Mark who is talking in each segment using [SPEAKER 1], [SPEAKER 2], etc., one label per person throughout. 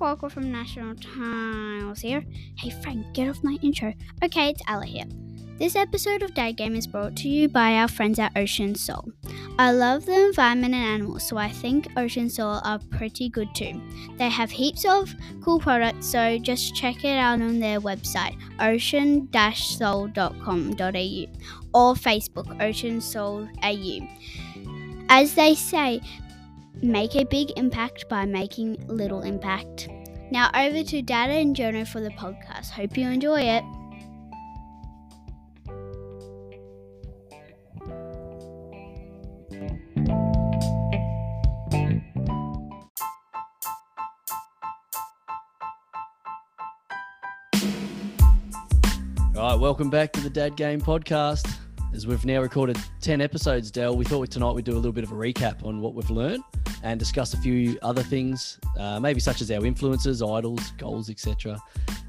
[SPEAKER 1] Walker from National Tiles here. Hey Frank, get off my intro. Okay, it's Ella here. This episode of Dad Game is brought to you by our friends at Ocean Soul. I love the environment and animals, so I think Ocean Soul are pretty good too. They have heaps of cool products, so just check it out on their website, ocean-soul.com.au or Facebook, Ocean Soul AU. As they say, make a big impact by making little impact. Now over to Dada and Jono for the podcast. Hope you enjoy it.
[SPEAKER 2] All right, welcome back to the Dad Game Podcast. As we've now recorded 10 episodes, Dell, we thought tonight we'd do a little bit of a recap on what we've learned and discuss a few other things, uh, maybe such as our influences, idols, goals, etc.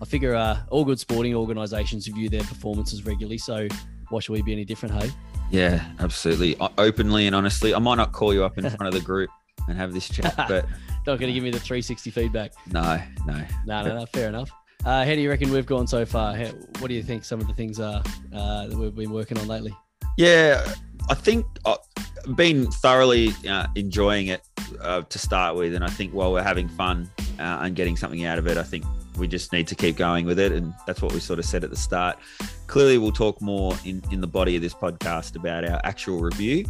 [SPEAKER 2] I figure uh, all good sporting organisations review their performances regularly, so why should we be any different, hey?
[SPEAKER 3] Yeah, absolutely. O- Openly and honestly, I might not call you up in front of the group and have this chat, but
[SPEAKER 2] Not going to give me the 360 feedback.
[SPEAKER 3] no, no.
[SPEAKER 2] No, no, no, fair enough. Uh, how do you reckon we've gone so far? How, what do you think some of the things are uh, that we've been working on lately?
[SPEAKER 3] Yeah, I think I've been thoroughly uh, enjoying it uh, to start with, and I think while we're having fun uh, and getting something out of it, I think we just need to keep going with it, and that's what we sort of said at the start. Clearly, we'll talk more in in the body of this podcast about our actual review.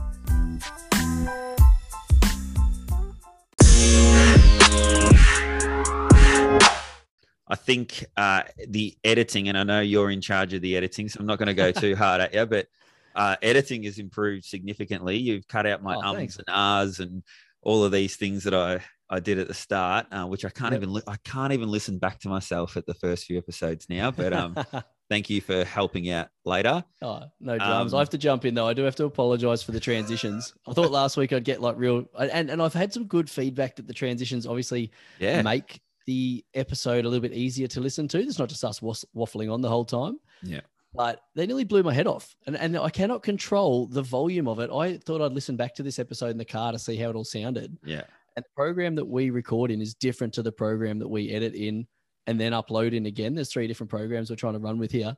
[SPEAKER 3] I think uh, the editing, and I know you're in charge of the editing, so I'm not going to go too hard at you, but uh, editing has improved significantly. You've cut out my
[SPEAKER 2] Oh,
[SPEAKER 3] ums
[SPEAKER 2] thanks.
[SPEAKER 3] and ahs and all of these things that I I did at the start, uh, which I can't
[SPEAKER 2] Yep.
[SPEAKER 3] even li- I can't even listen back to myself at the first few episodes now. But um, thank you for helping out later.
[SPEAKER 2] Oh, no dramas.
[SPEAKER 3] Um,
[SPEAKER 2] I have to jump in though. I do have to apologize for the transitions. I thought last week I'd get like real, and and I've had some good feedback that the transitions obviously
[SPEAKER 3] Yeah,
[SPEAKER 2] make the episode a little bit easier to listen to. It's not just us waffling on the whole time.
[SPEAKER 3] Yeah.
[SPEAKER 2] But they nearly blew my head off, and and I cannot control the volume of it. I thought I'd listen back to this episode in the car to see how it all sounded.
[SPEAKER 3] yeah,
[SPEAKER 2] And the program that we record in is different to the program that we edit in and then upload in again. There's three different programs we're trying to run with here.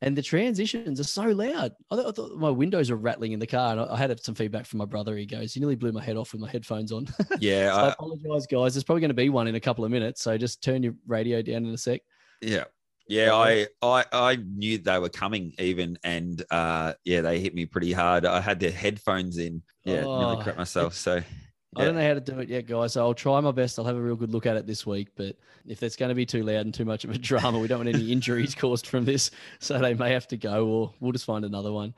[SPEAKER 2] And the transitions are so loud. I thought, I thought my windows were rattling in the car. And I, I had some feedback from my brother. He goes, You nearly blew my head off with my headphones on. so
[SPEAKER 3] yeah,
[SPEAKER 2] I
[SPEAKER 3] I,
[SPEAKER 2] apologize, guys. There's probably going to be one in a couple of minutes. So just turn your radio down in a sec.
[SPEAKER 3] yeah. Yeah, I, I I knew they were coming even, and uh, yeah, they hit me pretty hard. I had the headphones in, yeah,
[SPEAKER 2] Oh,
[SPEAKER 3] nearly crap myself. So
[SPEAKER 2] I don't know how to do it yet, guys. So I'll try my best. I'll have a real good look at it this week. But if it's going to be too loud and too much of a drama, we don't want any injuries caused from this. So they may have to go, or we'll just find another one.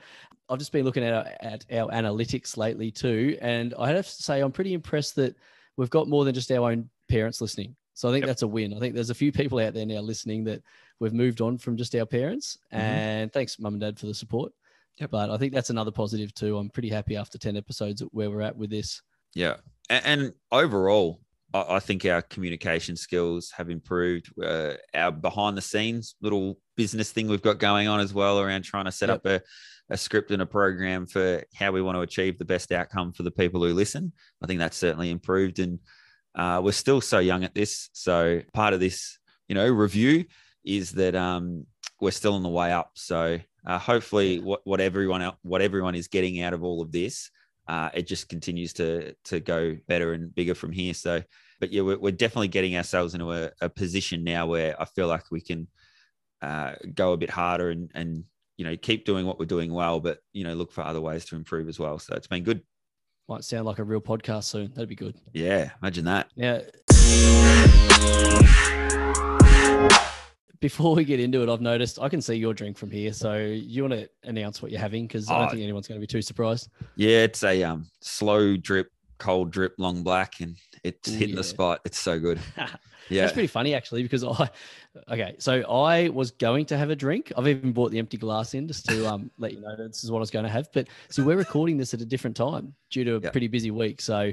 [SPEAKER 2] I've just been looking at our, at our analytics lately too, and I have to say I'm pretty impressed that we've got more than just our own parents listening. So I think
[SPEAKER 3] Yep.
[SPEAKER 2] that's a win. I think there's a few people out there now listening that we've moved on from just our parents.
[SPEAKER 3] Mhm.
[SPEAKER 2] And thanks, mum and dad, for the support.
[SPEAKER 3] Yep.
[SPEAKER 2] But I think that's another positive too. I'm pretty happy after 10 episodes where we're at with this.
[SPEAKER 3] Yeah, and, and overall, I, I think our communication skills have improved. Uh, our behind the scenes little business thing we've got going on as well around trying to set
[SPEAKER 2] Yep.
[SPEAKER 3] up a, a script and a program for how we want to achieve the best outcome for the people who listen. I think that's certainly improved, and uh, we're still so young at this. So part of this, you know, review is that um, we're still on the way up. So uh, hopefully, what, what everyone what everyone is getting out of all of this uh, it just continues to to go better and bigger from here. So, but yeah, we're, we're definitely getting ourselves into a, a position now where I feel like we can uh, go a bit harder and and you know keep doing what we're doing well, but you know look for other ways to improve as well. So it's been good.
[SPEAKER 2] Might sound like a real podcast soon. That'd be good.
[SPEAKER 3] Yeah, imagine that.
[SPEAKER 2] Now, before we get into it, I've noticed I can see your drink from here. So you want to announce what you're having? Because I don't
[SPEAKER 3] Oh.
[SPEAKER 2] think anyone's going to be too surprised.
[SPEAKER 3] Yeah, it's a um slow drip, cold drip, long black, and it's hitting
[SPEAKER 2] yeah.
[SPEAKER 3] the spot. It's so good. Yeah,
[SPEAKER 2] That's pretty funny actually, because I, okay, so I was going to have a drink. I've even bought the empty glass in just to um, let you know that this is what I was going to have. But see, we're recording this at a different time due to a
[SPEAKER 3] Yeah.
[SPEAKER 2] pretty busy week. So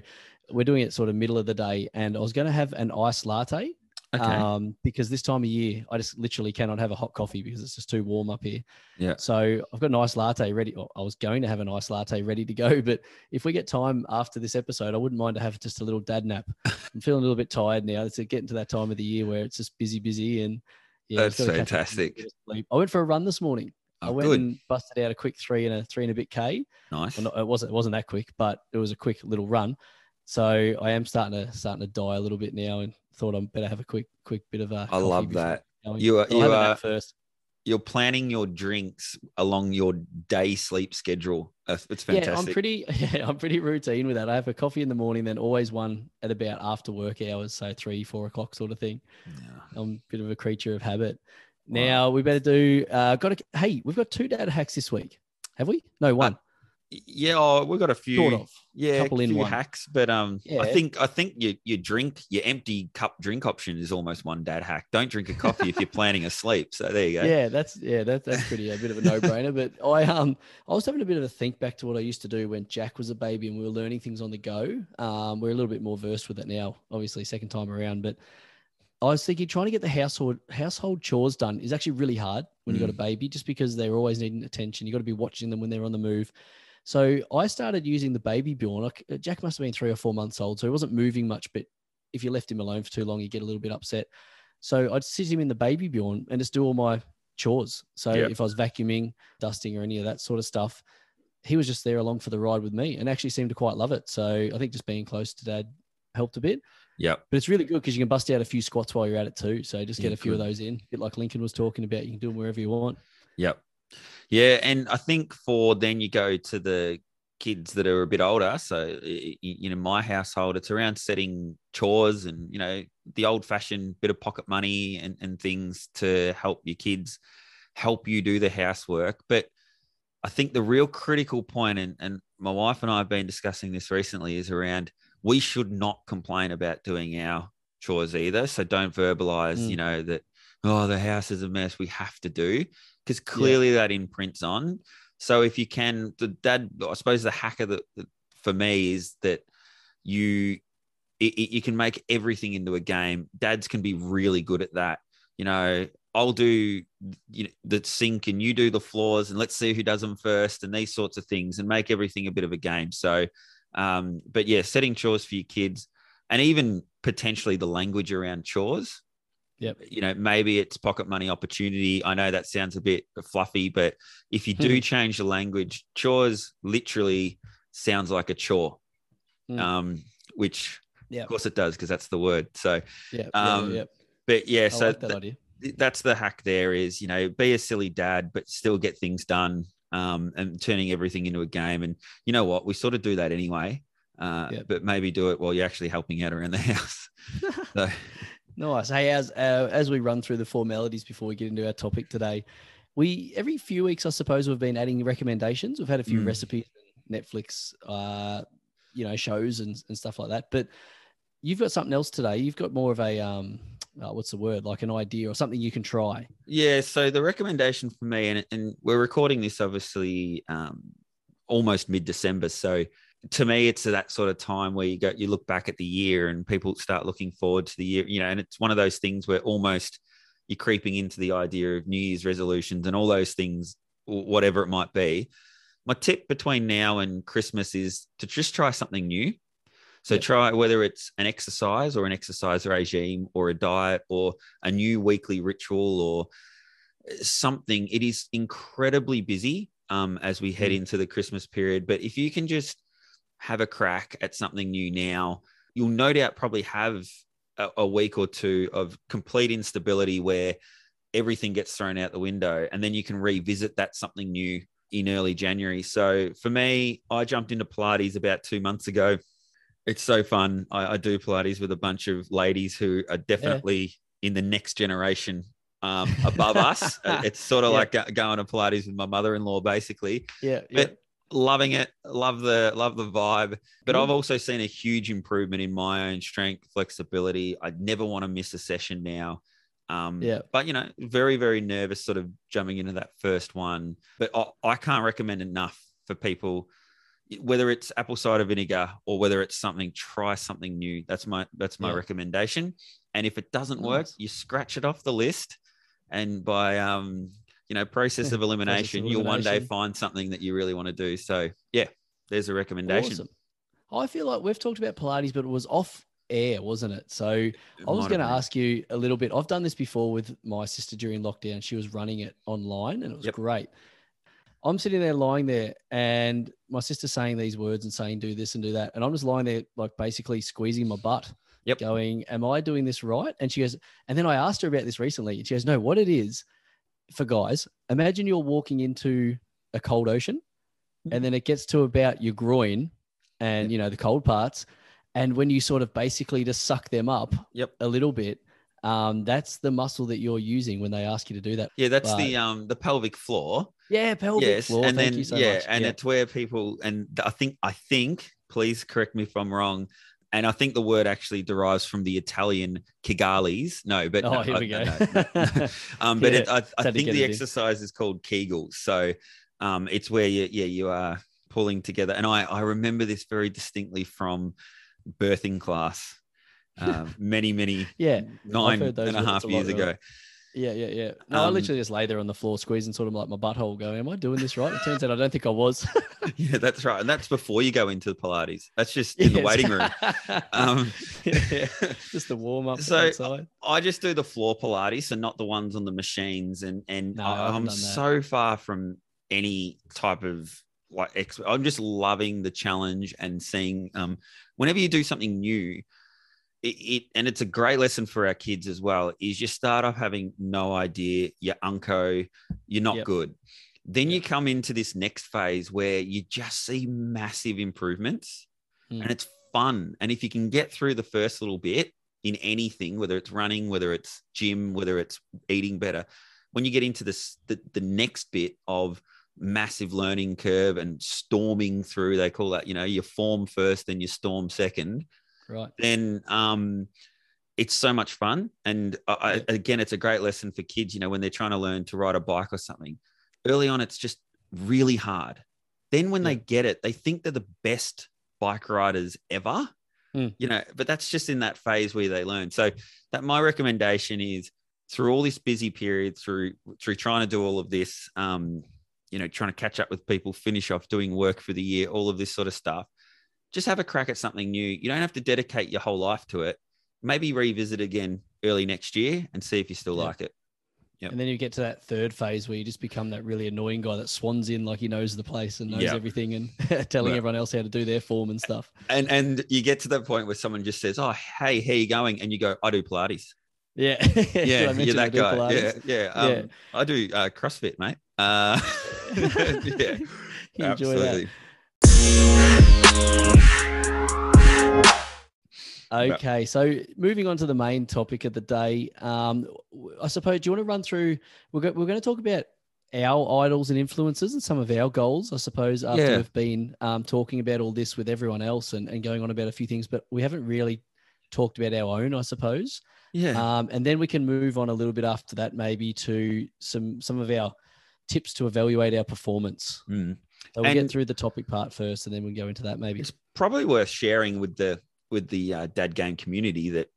[SPEAKER 2] we're doing it sort of middle of the day, and I was going to have an iced latte.
[SPEAKER 3] Okay.
[SPEAKER 2] Um, because this time of year, I just literally cannot have a hot coffee because it's just too warm up here.
[SPEAKER 3] Yeah.
[SPEAKER 2] So I've got an nice latte ready. I was going to have an nice latte ready to go, but if we get time after this episode, I wouldn't mind to have just a little dad nap. I'm feeling a little bit tired now. It's getting to that time of the year where it's just busy, busy, and yeah,
[SPEAKER 3] That's
[SPEAKER 2] I've got to catch up on a
[SPEAKER 3] fantastic.
[SPEAKER 2] bit of sleep. I went for a run this morning. I
[SPEAKER 3] Oh,
[SPEAKER 2] went
[SPEAKER 3] good.
[SPEAKER 2] and busted out a quick three and a three and a bit k.
[SPEAKER 3] Nice.
[SPEAKER 2] Well, not, it wasn't it wasn't that quick, but it was a quick little run. So I am starting to starting to die a little bit now, and thought I better have a quick quick bit of a.
[SPEAKER 3] I love that.
[SPEAKER 2] going.
[SPEAKER 3] You are you are
[SPEAKER 2] first.
[SPEAKER 3] you're planning your drinks along your day sleep schedule. Uh, It's fantastic.
[SPEAKER 2] Yeah, I'm pretty. Yeah, I'm pretty routine with that. I have a coffee in the morning, then always one at about after work hours, so three, four o'clock sort of thing.
[SPEAKER 3] Yeah.
[SPEAKER 2] I'm a bit of a creature of habit.
[SPEAKER 3] Wow.
[SPEAKER 2] Now we better do. Uh, got a, hey, we've got two dad hacks this week. Have we? No, one.
[SPEAKER 3] Yeah, oh, we've got a few.
[SPEAKER 2] sort of.
[SPEAKER 3] Yeah,
[SPEAKER 2] couple in
[SPEAKER 3] few
[SPEAKER 2] one.
[SPEAKER 3] hacks, but um,
[SPEAKER 2] Yeah.
[SPEAKER 3] I think I think your your drink, your empty cup drink option is almost one dad hack. Don't drink a coffee if you're planning a sleep. So there you go.
[SPEAKER 2] Yeah, that's yeah, that, that's pretty a bit of a no-brainer. But I um I was having a bit of a think back to what I used to do when Jack was a baby and we were learning things on the go. Um, we're a little bit more versed with it now, obviously second time around. But I was thinking trying to get the household household chores done is actually really hard when you've got a baby, just because they're always needing attention. You've got to be watching them when they're on the move. So I started using the baby Bjorn. Uh, Jack must have been three or four months old, so he wasn't moving much. But if you left him alone for too long, he'd get a little bit upset. So I'd sit him in the baby Bjorn and just do all my chores. So
[SPEAKER 3] Yep.
[SPEAKER 2] if I was vacuuming, dusting, or any of that sort of stuff, he was just there along for the ride with me and actually seemed to quite love it. So I think just being close to dad helped a bit.
[SPEAKER 3] Yeah.
[SPEAKER 2] But it's really good because you can bust out a few squats while you're at it too. So just get
[SPEAKER 3] Yeah,
[SPEAKER 2] a few of those in, a bit like Lincoln was talking about. You can do them wherever you want.
[SPEAKER 3] Yep. Yeah, and I think for then you go to the kids that are a bit older. So you know, my household, it's around setting chores and you know the old-fashioned bit of pocket money and and things to help your kids help you do the housework. But I think the real critical point, and and my wife and I have been discussing this recently, is around we should not complain about doing our chores either. So don't verbalize,
[SPEAKER 2] Mm.
[SPEAKER 3] you know, that oh the house is a mess. We have to do because clearly that imprints on. So if you can, the dad, I suppose the hacker that, that for me is that you it, it- you can make everything into a game. Dads can be really good at that. You know, I'll do you know, the sink and you do the floors, and let's see who does them first, and these sorts of things, and make everything a bit of a game. So, um, but yeah, setting chores for your kids, and even potentially the language around chores
[SPEAKER 2] Yep.
[SPEAKER 3] you know, maybe it's pocket money opportunity. I know that sounds a bit fluffy, but if you do
[SPEAKER 2] Hmm.
[SPEAKER 3] change the language, chores literally sounds like a chore,
[SPEAKER 2] Hmm.
[SPEAKER 3] um, which
[SPEAKER 2] Yeah.
[SPEAKER 3] of course it does because that's the word. So,
[SPEAKER 2] Yeah.
[SPEAKER 3] Um,
[SPEAKER 2] yeah.
[SPEAKER 3] but yeah,
[SPEAKER 2] I
[SPEAKER 3] so
[SPEAKER 2] like that
[SPEAKER 3] th- that's the hack. There is, you know, be a silly dad, but still get things done, um, and turning everything into a game. And you know what? We sort of do that anyway. Uh,
[SPEAKER 2] Yep.
[SPEAKER 3] but maybe do it while you're actually helping out around the house. so,
[SPEAKER 2] Nice. Hey, as uh, as we run through the formalities before we get into our topic today, we every few weeks, I suppose, we've been adding recommendations. We've had a few
[SPEAKER 3] Mm.
[SPEAKER 2] recipes, Netflix, uh, you know, shows and, and stuff like that. But you've got something else today. You've got more of a um, uh, what's the word? Like an idea or something you can try.
[SPEAKER 3] Yeah, so the recommendation for me, and, and we're recording this obviously um, almost mid December. So to me, it's that sort of time where you go, you look back at the year and people start looking forward to the year, you know, and it's one of those things where almost you're creeping into the idea of New Year's resolutions and all those things, whatever it might be. My tip between now and Christmas is to just try something new. So
[SPEAKER 2] Yep.
[SPEAKER 3] try whether it's an exercise or an exercise regime or a diet or a new weekly ritual or something. It is incredibly busy um, as we head
[SPEAKER 2] Mm.
[SPEAKER 3] into the Christmas period. But if you can just have a crack at something new now, you'll no doubt probably have a, a week or two of complete instability where everything gets thrown out the window, and then you can revisit that something new in early January. So for me, I jumped into Pilates about two months ago. It's so fun. I, I do Pilates with a bunch of ladies who are definitely in the next generation um, above us. It's sort of
[SPEAKER 2] Yeah.
[SPEAKER 3] like go- going to Pilates with my mother-in-law, basically.
[SPEAKER 2] Yeah. yeah.
[SPEAKER 3] But loving it, love the love the vibe. But
[SPEAKER 2] Mm.
[SPEAKER 3] I've also seen a huge improvement in my own strength, flexibility. I never want to miss a session now. Um,
[SPEAKER 2] Yeah.
[SPEAKER 3] But you know, very very nervous, sort of jumping into that first one. But I, I can't recommend enough for people. whether it's apple cider vinegar or whether it's something, try something new. That's my that's my
[SPEAKER 2] Yeah.
[SPEAKER 3] recommendation. And if it doesn't work, you scratch it off the list, and by um, you know process of elimination, you'll one day find something that you really want to do. So yeah, there's a recommendation.
[SPEAKER 2] Awesome. I feel like we've talked about Pilates, but it was off air, wasn't it? So
[SPEAKER 3] It
[SPEAKER 2] I was going to ask you a little bit. I've done this before with my sister during lockdown. She was running it online and it was
[SPEAKER 3] Yep.
[SPEAKER 2] great. I'm sitting there lying there and my sister's saying these words and saying, do this and do that. And I'm just lying there, like basically squeezing my butt,
[SPEAKER 3] Yep.
[SPEAKER 2] going, Am I doing this right? And she goes, And then I asked her about this recently. And she goes, No, what it is for guys, imagine you're walking into a cold ocean and then it gets to about your groin and, you know, the cold parts. And when you sort of basically just suck them up
[SPEAKER 3] Yep.
[SPEAKER 2] a little bit, um, that's the muscle that you're using when they ask you to do that.
[SPEAKER 3] Yeah, that's
[SPEAKER 2] But-
[SPEAKER 3] the um the pelvic floor.
[SPEAKER 2] Yeah, pelvic
[SPEAKER 3] yes,
[SPEAKER 2] floor.
[SPEAKER 3] and
[SPEAKER 2] Thank
[SPEAKER 3] then
[SPEAKER 2] you so
[SPEAKER 3] yeah,
[SPEAKER 2] much.
[SPEAKER 3] and it's where people and I think I think please correct me if I'm wrong. And I think the word actually derives from the Italian Kegali's. No, but
[SPEAKER 2] Oh,
[SPEAKER 3] no,
[SPEAKER 2] here
[SPEAKER 3] I-
[SPEAKER 2] we go.
[SPEAKER 3] no, no, um, but
[SPEAKER 2] Yeah,
[SPEAKER 3] it, I, I think the exercise is called Kegels. So um, it's where you yeah you are pulling together. And I I remember this very distinctly from birthing class. Um, many many
[SPEAKER 2] yeah,
[SPEAKER 3] nine and a half years ago.
[SPEAKER 2] Yeah, yeah, yeah. No, I
[SPEAKER 3] Um,
[SPEAKER 2] literally just lay there on the floor, squeezing sort of like my butthole, going, "Am I doing this right?" It turns out I don't think I was.
[SPEAKER 3] Yeah, that's right. And that's before you go into the Pilates. That's just in the waiting room. Um,
[SPEAKER 2] yeah, just the warm up
[SPEAKER 3] So,
[SPEAKER 2] outside.
[SPEAKER 3] I just do the floor Pilates and not the ones on the machines. And and
[SPEAKER 2] No, I
[SPEAKER 3] I, I'm so far from any type of like ex- I'm just loving the challenge and seeing um whenever you do something new. It, it and it's a great lesson for our kids as well. Is you start off having no idea, you're unco, you're not
[SPEAKER 2] Yep.
[SPEAKER 3] good. Then you come into this next phase where you just see massive improvements
[SPEAKER 2] Mm.
[SPEAKER 3] and it's fun. And if you can get through the first little bit in anything, whether it's running, whether it's gym, whether it's eating better, when you get into this the, the next bit of massive learning curve and storming through, they call that, you know, you form first then you storm second,
[SPEAKER 2] Right.
[SPEAKER 3] then um it's so much fun. And I,
[SPEAKER 2] Yeah.
[SPEAKER 3] again, it's a great lesson for kids, you know, when they're trying to learn to ride a bike or something. Early on, it's just really hard. Then when they get it, they think they're the best bike riders ever.
[SPEAKER 2] Mm.
[SPEAKER 3] You know, but that's just in that phase where they learn. So that my recommendation is through all this busy period, through through trying to do all of this, um, you know, trying to catch up with people, finish off doing work for the year, all of this sort of stuff. Just have a crack at something new. You don't have to dedicate your whole life to it. Maybe revisit again early next year and see if you still
[SPEAKER 2] Yeah.
[SPEAKER 3] like it. Yep.
[SPEAKER 2] And then you get to that third phase where you just become that really annoying guy that swans in like he knows the place and knows
[SPEAKER 3] Yeah.
[SPEAKER 2] everything and telling
[SPEAKER 3] Right.
[SPEAKER 2] everyone else how to do their form and stuff.
[SPEAKER 3] And and you get to that point where someone just says, "Oh, hey, how you going?" And you go, "I do Pilates."
[SPEAKER 2] Yeah.
[SPEAKER 3] Yeah,
[SPEAKER 2] I
[SPEAKER 3] you're that guy. Yeah,
[SPEAKER 2] Pilates?
[SPEAKER 3] yeah. Um,
[SPEAKER 2] Yeah.
[SPEAKER 3] I do uh, CrossFit, mate. Uh, yeah,
[SPEAKER 2] You enjoy that. Okay, so moving on to the main topic of the day, um, I suppose. Do you want to run through? We're go, we're going to talk about our idols and influences and some of our goals. I suppose after
[SPEAKER 3] Yeah.
[SPEAKER 2] we've been um, talking about all this with everyone else and, and going on about a few things, but we haven't really talked about our own. I suppose,
[SPEAKER 3] Yeah,
[SPEAKER 2] um, and then we can move on a little bit after that, maybe to some some of our tips to evaluate our performance.
[SPEAKER 3] Mm.
[SPEAKER 2] So we'll get through the topic part first, and then we'll go into that maybe.
[SPEAKER 3] it's probably worth sharing with the with the uh, dad game community that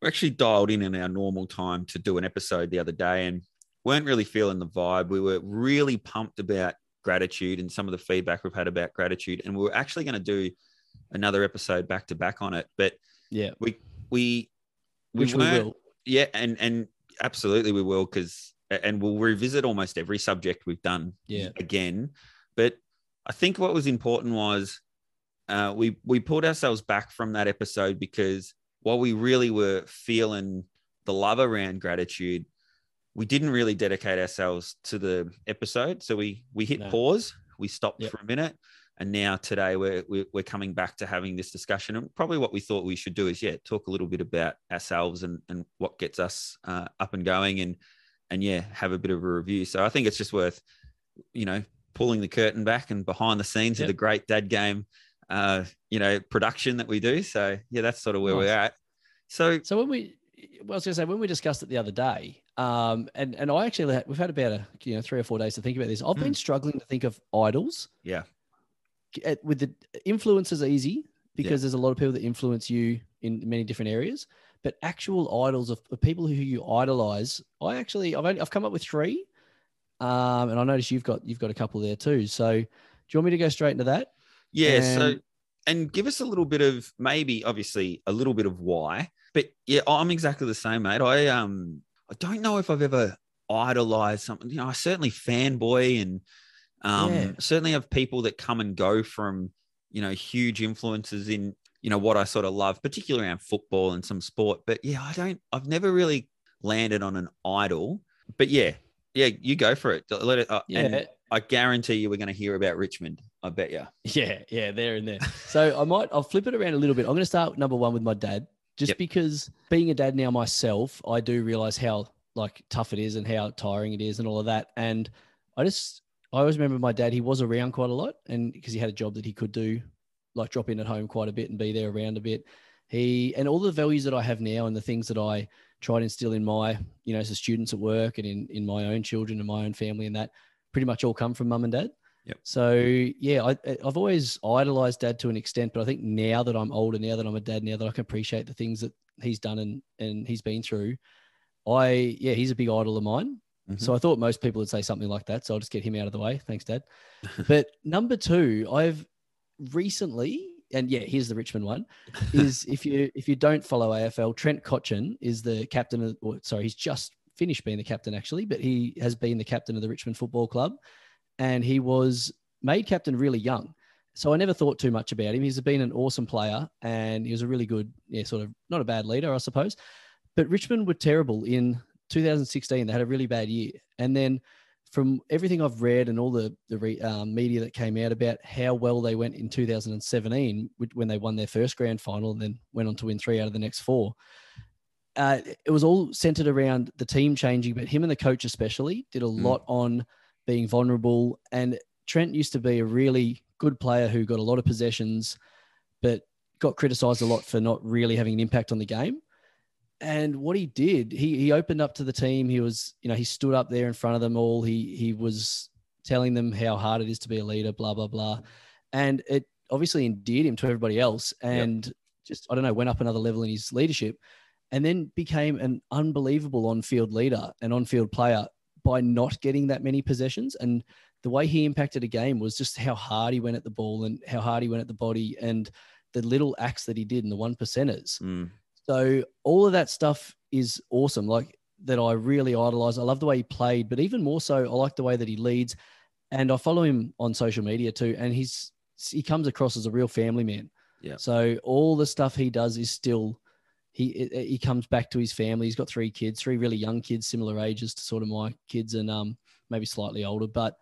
[SPEAKER 3] we're actually dialed in in our normal time to do an episode the other day and weren't really feeling the vibe. We were really pumped about gratitude and some of the feedback we've had about gratitude, and we were actually going to do another episode back to back on it, but
[SPEAKER 2] Yeah,
[SPEAKER 3] we we we
[SPEAKER 2] which we will.
[SPEAKER 3] yeah and and absolutely we will because and we'll revisit almost every subject we've done
[SPEAKER 2] Yeah.
[SPEAKER 3] again but i think what was important was uh, we we pulled ourselves back from that episode because while we really were feeling the love around gratitude we didn't really dedicate ourselves to the episode so we we hit
[SPEAKER 2] No.
[SPEAKER 3] pause we stopped
[SPEAKER 2] Yep.
[SPEAKER 3] for a minute and now today we're, we're coming back to having this discussion and probably what we thought we should do is yeah talk a little bit about ourselves and and what gets us uh, up and going and and yeah have a bit of a review so i think it's just worth you know pulling the curtain back and behind the scenes
[SPEAKER 2] Yep.
[SPEAKER 3] of the great dad game uh you know production that we do so yeah that's sort of where
[SPEAKER 2] Nice.
[SPEAKER 3] we're at so
[SPEAKER 2] So when we, well, I was going to say when we discussed it the other day, um, and and I actually had, we've had about a you know three or four days to think about this. I've been struggling to think of idols.
[SPEAKER 3] Hmm. Yeah.
[SPEAKER 2] at, with the influences are easy because there's a lot of people that influence you in many different areas. But actual idols of, of people who you idolize, I actually I've only, I've come up with three, um, and I notice you've got you've got a couple there too. So do you want me to go straight into that?
[SPEAKER 3] Yeah. so,
[SPEAKER 2] And-
[SPEAKER 3] and give us a little bit of maybe, obviously, a little bit of why. But yeah, I'm exactly the same, mate. I um, I don't know if I've ever idolized something. You know, I certainly fanboy and um,
[SPEAKER 2] Yeah.
[SPEAKER 3] certainly have people that come and go from you know huge influences in you know what I sort of love, particularly around football and some sport. But yeah, I don't. I've never really landed on an idol. But yeah, yeah, you go for it. Let it. Uh,
[SPEAKER 2] Yeah.
[SPEAKER 3] And I guarantee you, we're going to hear about Richmond. I bet you.
[SPEAKER 2] Yeah, yeah, there and there. So I might I'll flip it around a little bit. I'm going to start number one with my dad, just
[SPEAKER 3] Yep.
[SPEAKER 2] because being a dad now myself, I do realize how like tough it is and how tiring it is and all of that. And I just I always remember my dad. He was around quite a lot, and because he had a job that he could do, like drop in at home quite a bit and be there around a bit. He and all the values that I have now and the things that I try to instill in my you know as a students at work and in in my own children and my own family and that pretty much all come from mum and dad.
[SPEAKER 3] Yep.
[SPEAKER 2] So yeah, I, I've always idolized dad to an extent, but I think now that I'm older, now that I'm a dad, now that I can appreciate the things that he's done and and he's been through, I yeah, he's a big idol of mine.
[SPEAKER 3] Mhm.
[SPEAKER 2] So I thought most people would say something like that. So I'll just get him out of the way. Thanks, Dad. but number two, I've recently, and yeah, here's the Richmond one, is if you if you don't follow AFL, Trent Cotchin is the captain of or, sorry, he's just finished being the captain actually, but he has been the captain of the Richmond Football Club. And he was made captain really young. So I never thought too much about him. He's been an awesome player and he was a really good, yeah, sort of not a bad leader, I suppose. But Richmond were terrible in 2016. They had a really bad year. And then from everything I've read and all the, the re, um, media that came out about how well they went in 2017 when they won their first grand final and then went on to win three out of the next four. Uh, it was all centered around the team changing, but him and the coach especially did a
[SPEAKER 3] Mm.
[SPEAKER 2] lot on being vulnerable. And Trent used to be a really good player who got a lot of possessions, but got criticized a lot for not really having an impact on the game. And what he did, he he opened up to the team. He was, you know, he stood up there in front of them all. He he was telling them how hard it is to be a leader, blah blah blah, and it obviously endeared him to everybody else. And just I don't know, went up another level in his leadership, and then became an unbelievable on-field leader, an on-field player by not getting that many possessions. And the way he impacted a game was just how hard he went at the ball and how hard he went at the body and the little acts that he did and the one percenters.
[SPEAKER 3] Mm.
[SPEAKER 2] So all of that stuff is awesome. Like that I really idolize. I love the way he played, but even more so, I like the way that he leads. And I follow him on social media too. And he's he comes across as a real family man.
[SPEAKER 3] Yeah.
[SPEAKER 2] So all the stuff he does is still he he comes back to his family. He's got three kids, three really young kids, similar ages to sort of my kids, and um maybe slightly older. But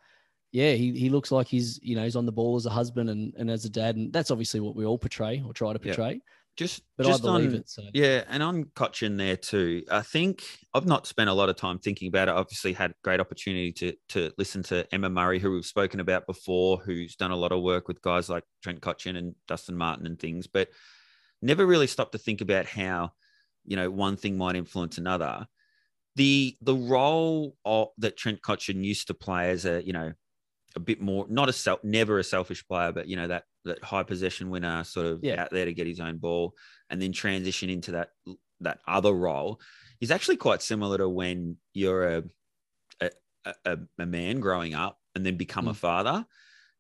[SPEAKER 2] yeah, he, he looks like he's you know he's on the ball as a husband and, and as a dad, and that's obviously what we all portray or try to
[SPEAKER 3] Yeah. Just,
[SPEAKER 2] But
[SPEAKER 3] just
[SPEAKER 2] I
[SPEAKER 3] on,
[SPEAKER 2] it. So
[SPEAKER 3] Yeah, and on Cotchin there too. I think I've not spent a lot of time thinking about it. Obviously, had great opportunity to to listen to Emma Murray, who we've spoken about before, who's done a lot of work with guys like Trent Cotchin and Dustin Martin and things, but never really stopped to think about how you know one thing might influence another. The the role of, that Trent Cotchin used to play as a you know a bit more not a self never a selfish player, but you know that that high possession winner sort of
[SPEAKER 2] Yeah.
[SPEAKER 3] out there to get his own ball and then transition into that that other role is actually quite similar to when you're a a, a, a man growing up and then become a
[SPEAKER 2] Mm.
[SPEAKER 3] father.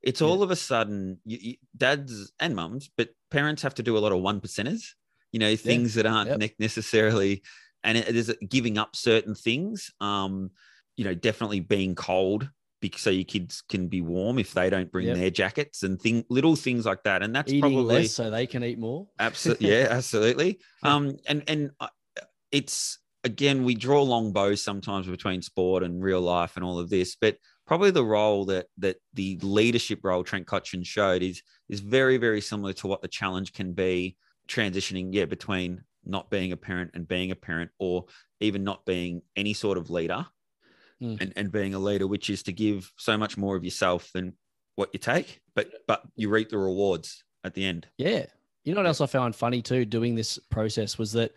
[SPEAKER 3] It's
[SPEAKER 2] Yeah.
[SPEAKER 3] all of a sudden you, you, dads and mums, but parents have to do a lot of one percenters. You know, things that aren't
[SPEAKER 2] Yep.
[SPEAKER 3] necessarily, and it is giving up certain things. Um, you know, definitely being cold because so your kids can be warm if they don't bring
[SPEAKER 2] Yep.
[SPEAKER 3] their jackets and thing little things like that. And that's
[SPEAKER 2] eating
[SPEAKER 3] probably
[SPEAKER 2] less so they can eat more.
[SPEAKER 3] Absolutely, yeah, absolutely. Um, and and uh, it's again we draw long bows sometimes between sport and real life and all of this, but probably the role that that the leadership role Trent Cotchin showed is is very very similar to what the challenge can be transitioning, yeah, between not being a parent and being a parent, or even not being any sort of leader.
[SPEAKER 2] Mm.
[SPEAKER 3] And, and being a leader, which is to give so much more of yourself than what you take, but but you reap the rewards at the end.
[SPEAKER 2] Yeah. You know what else I found funny too doing this process was that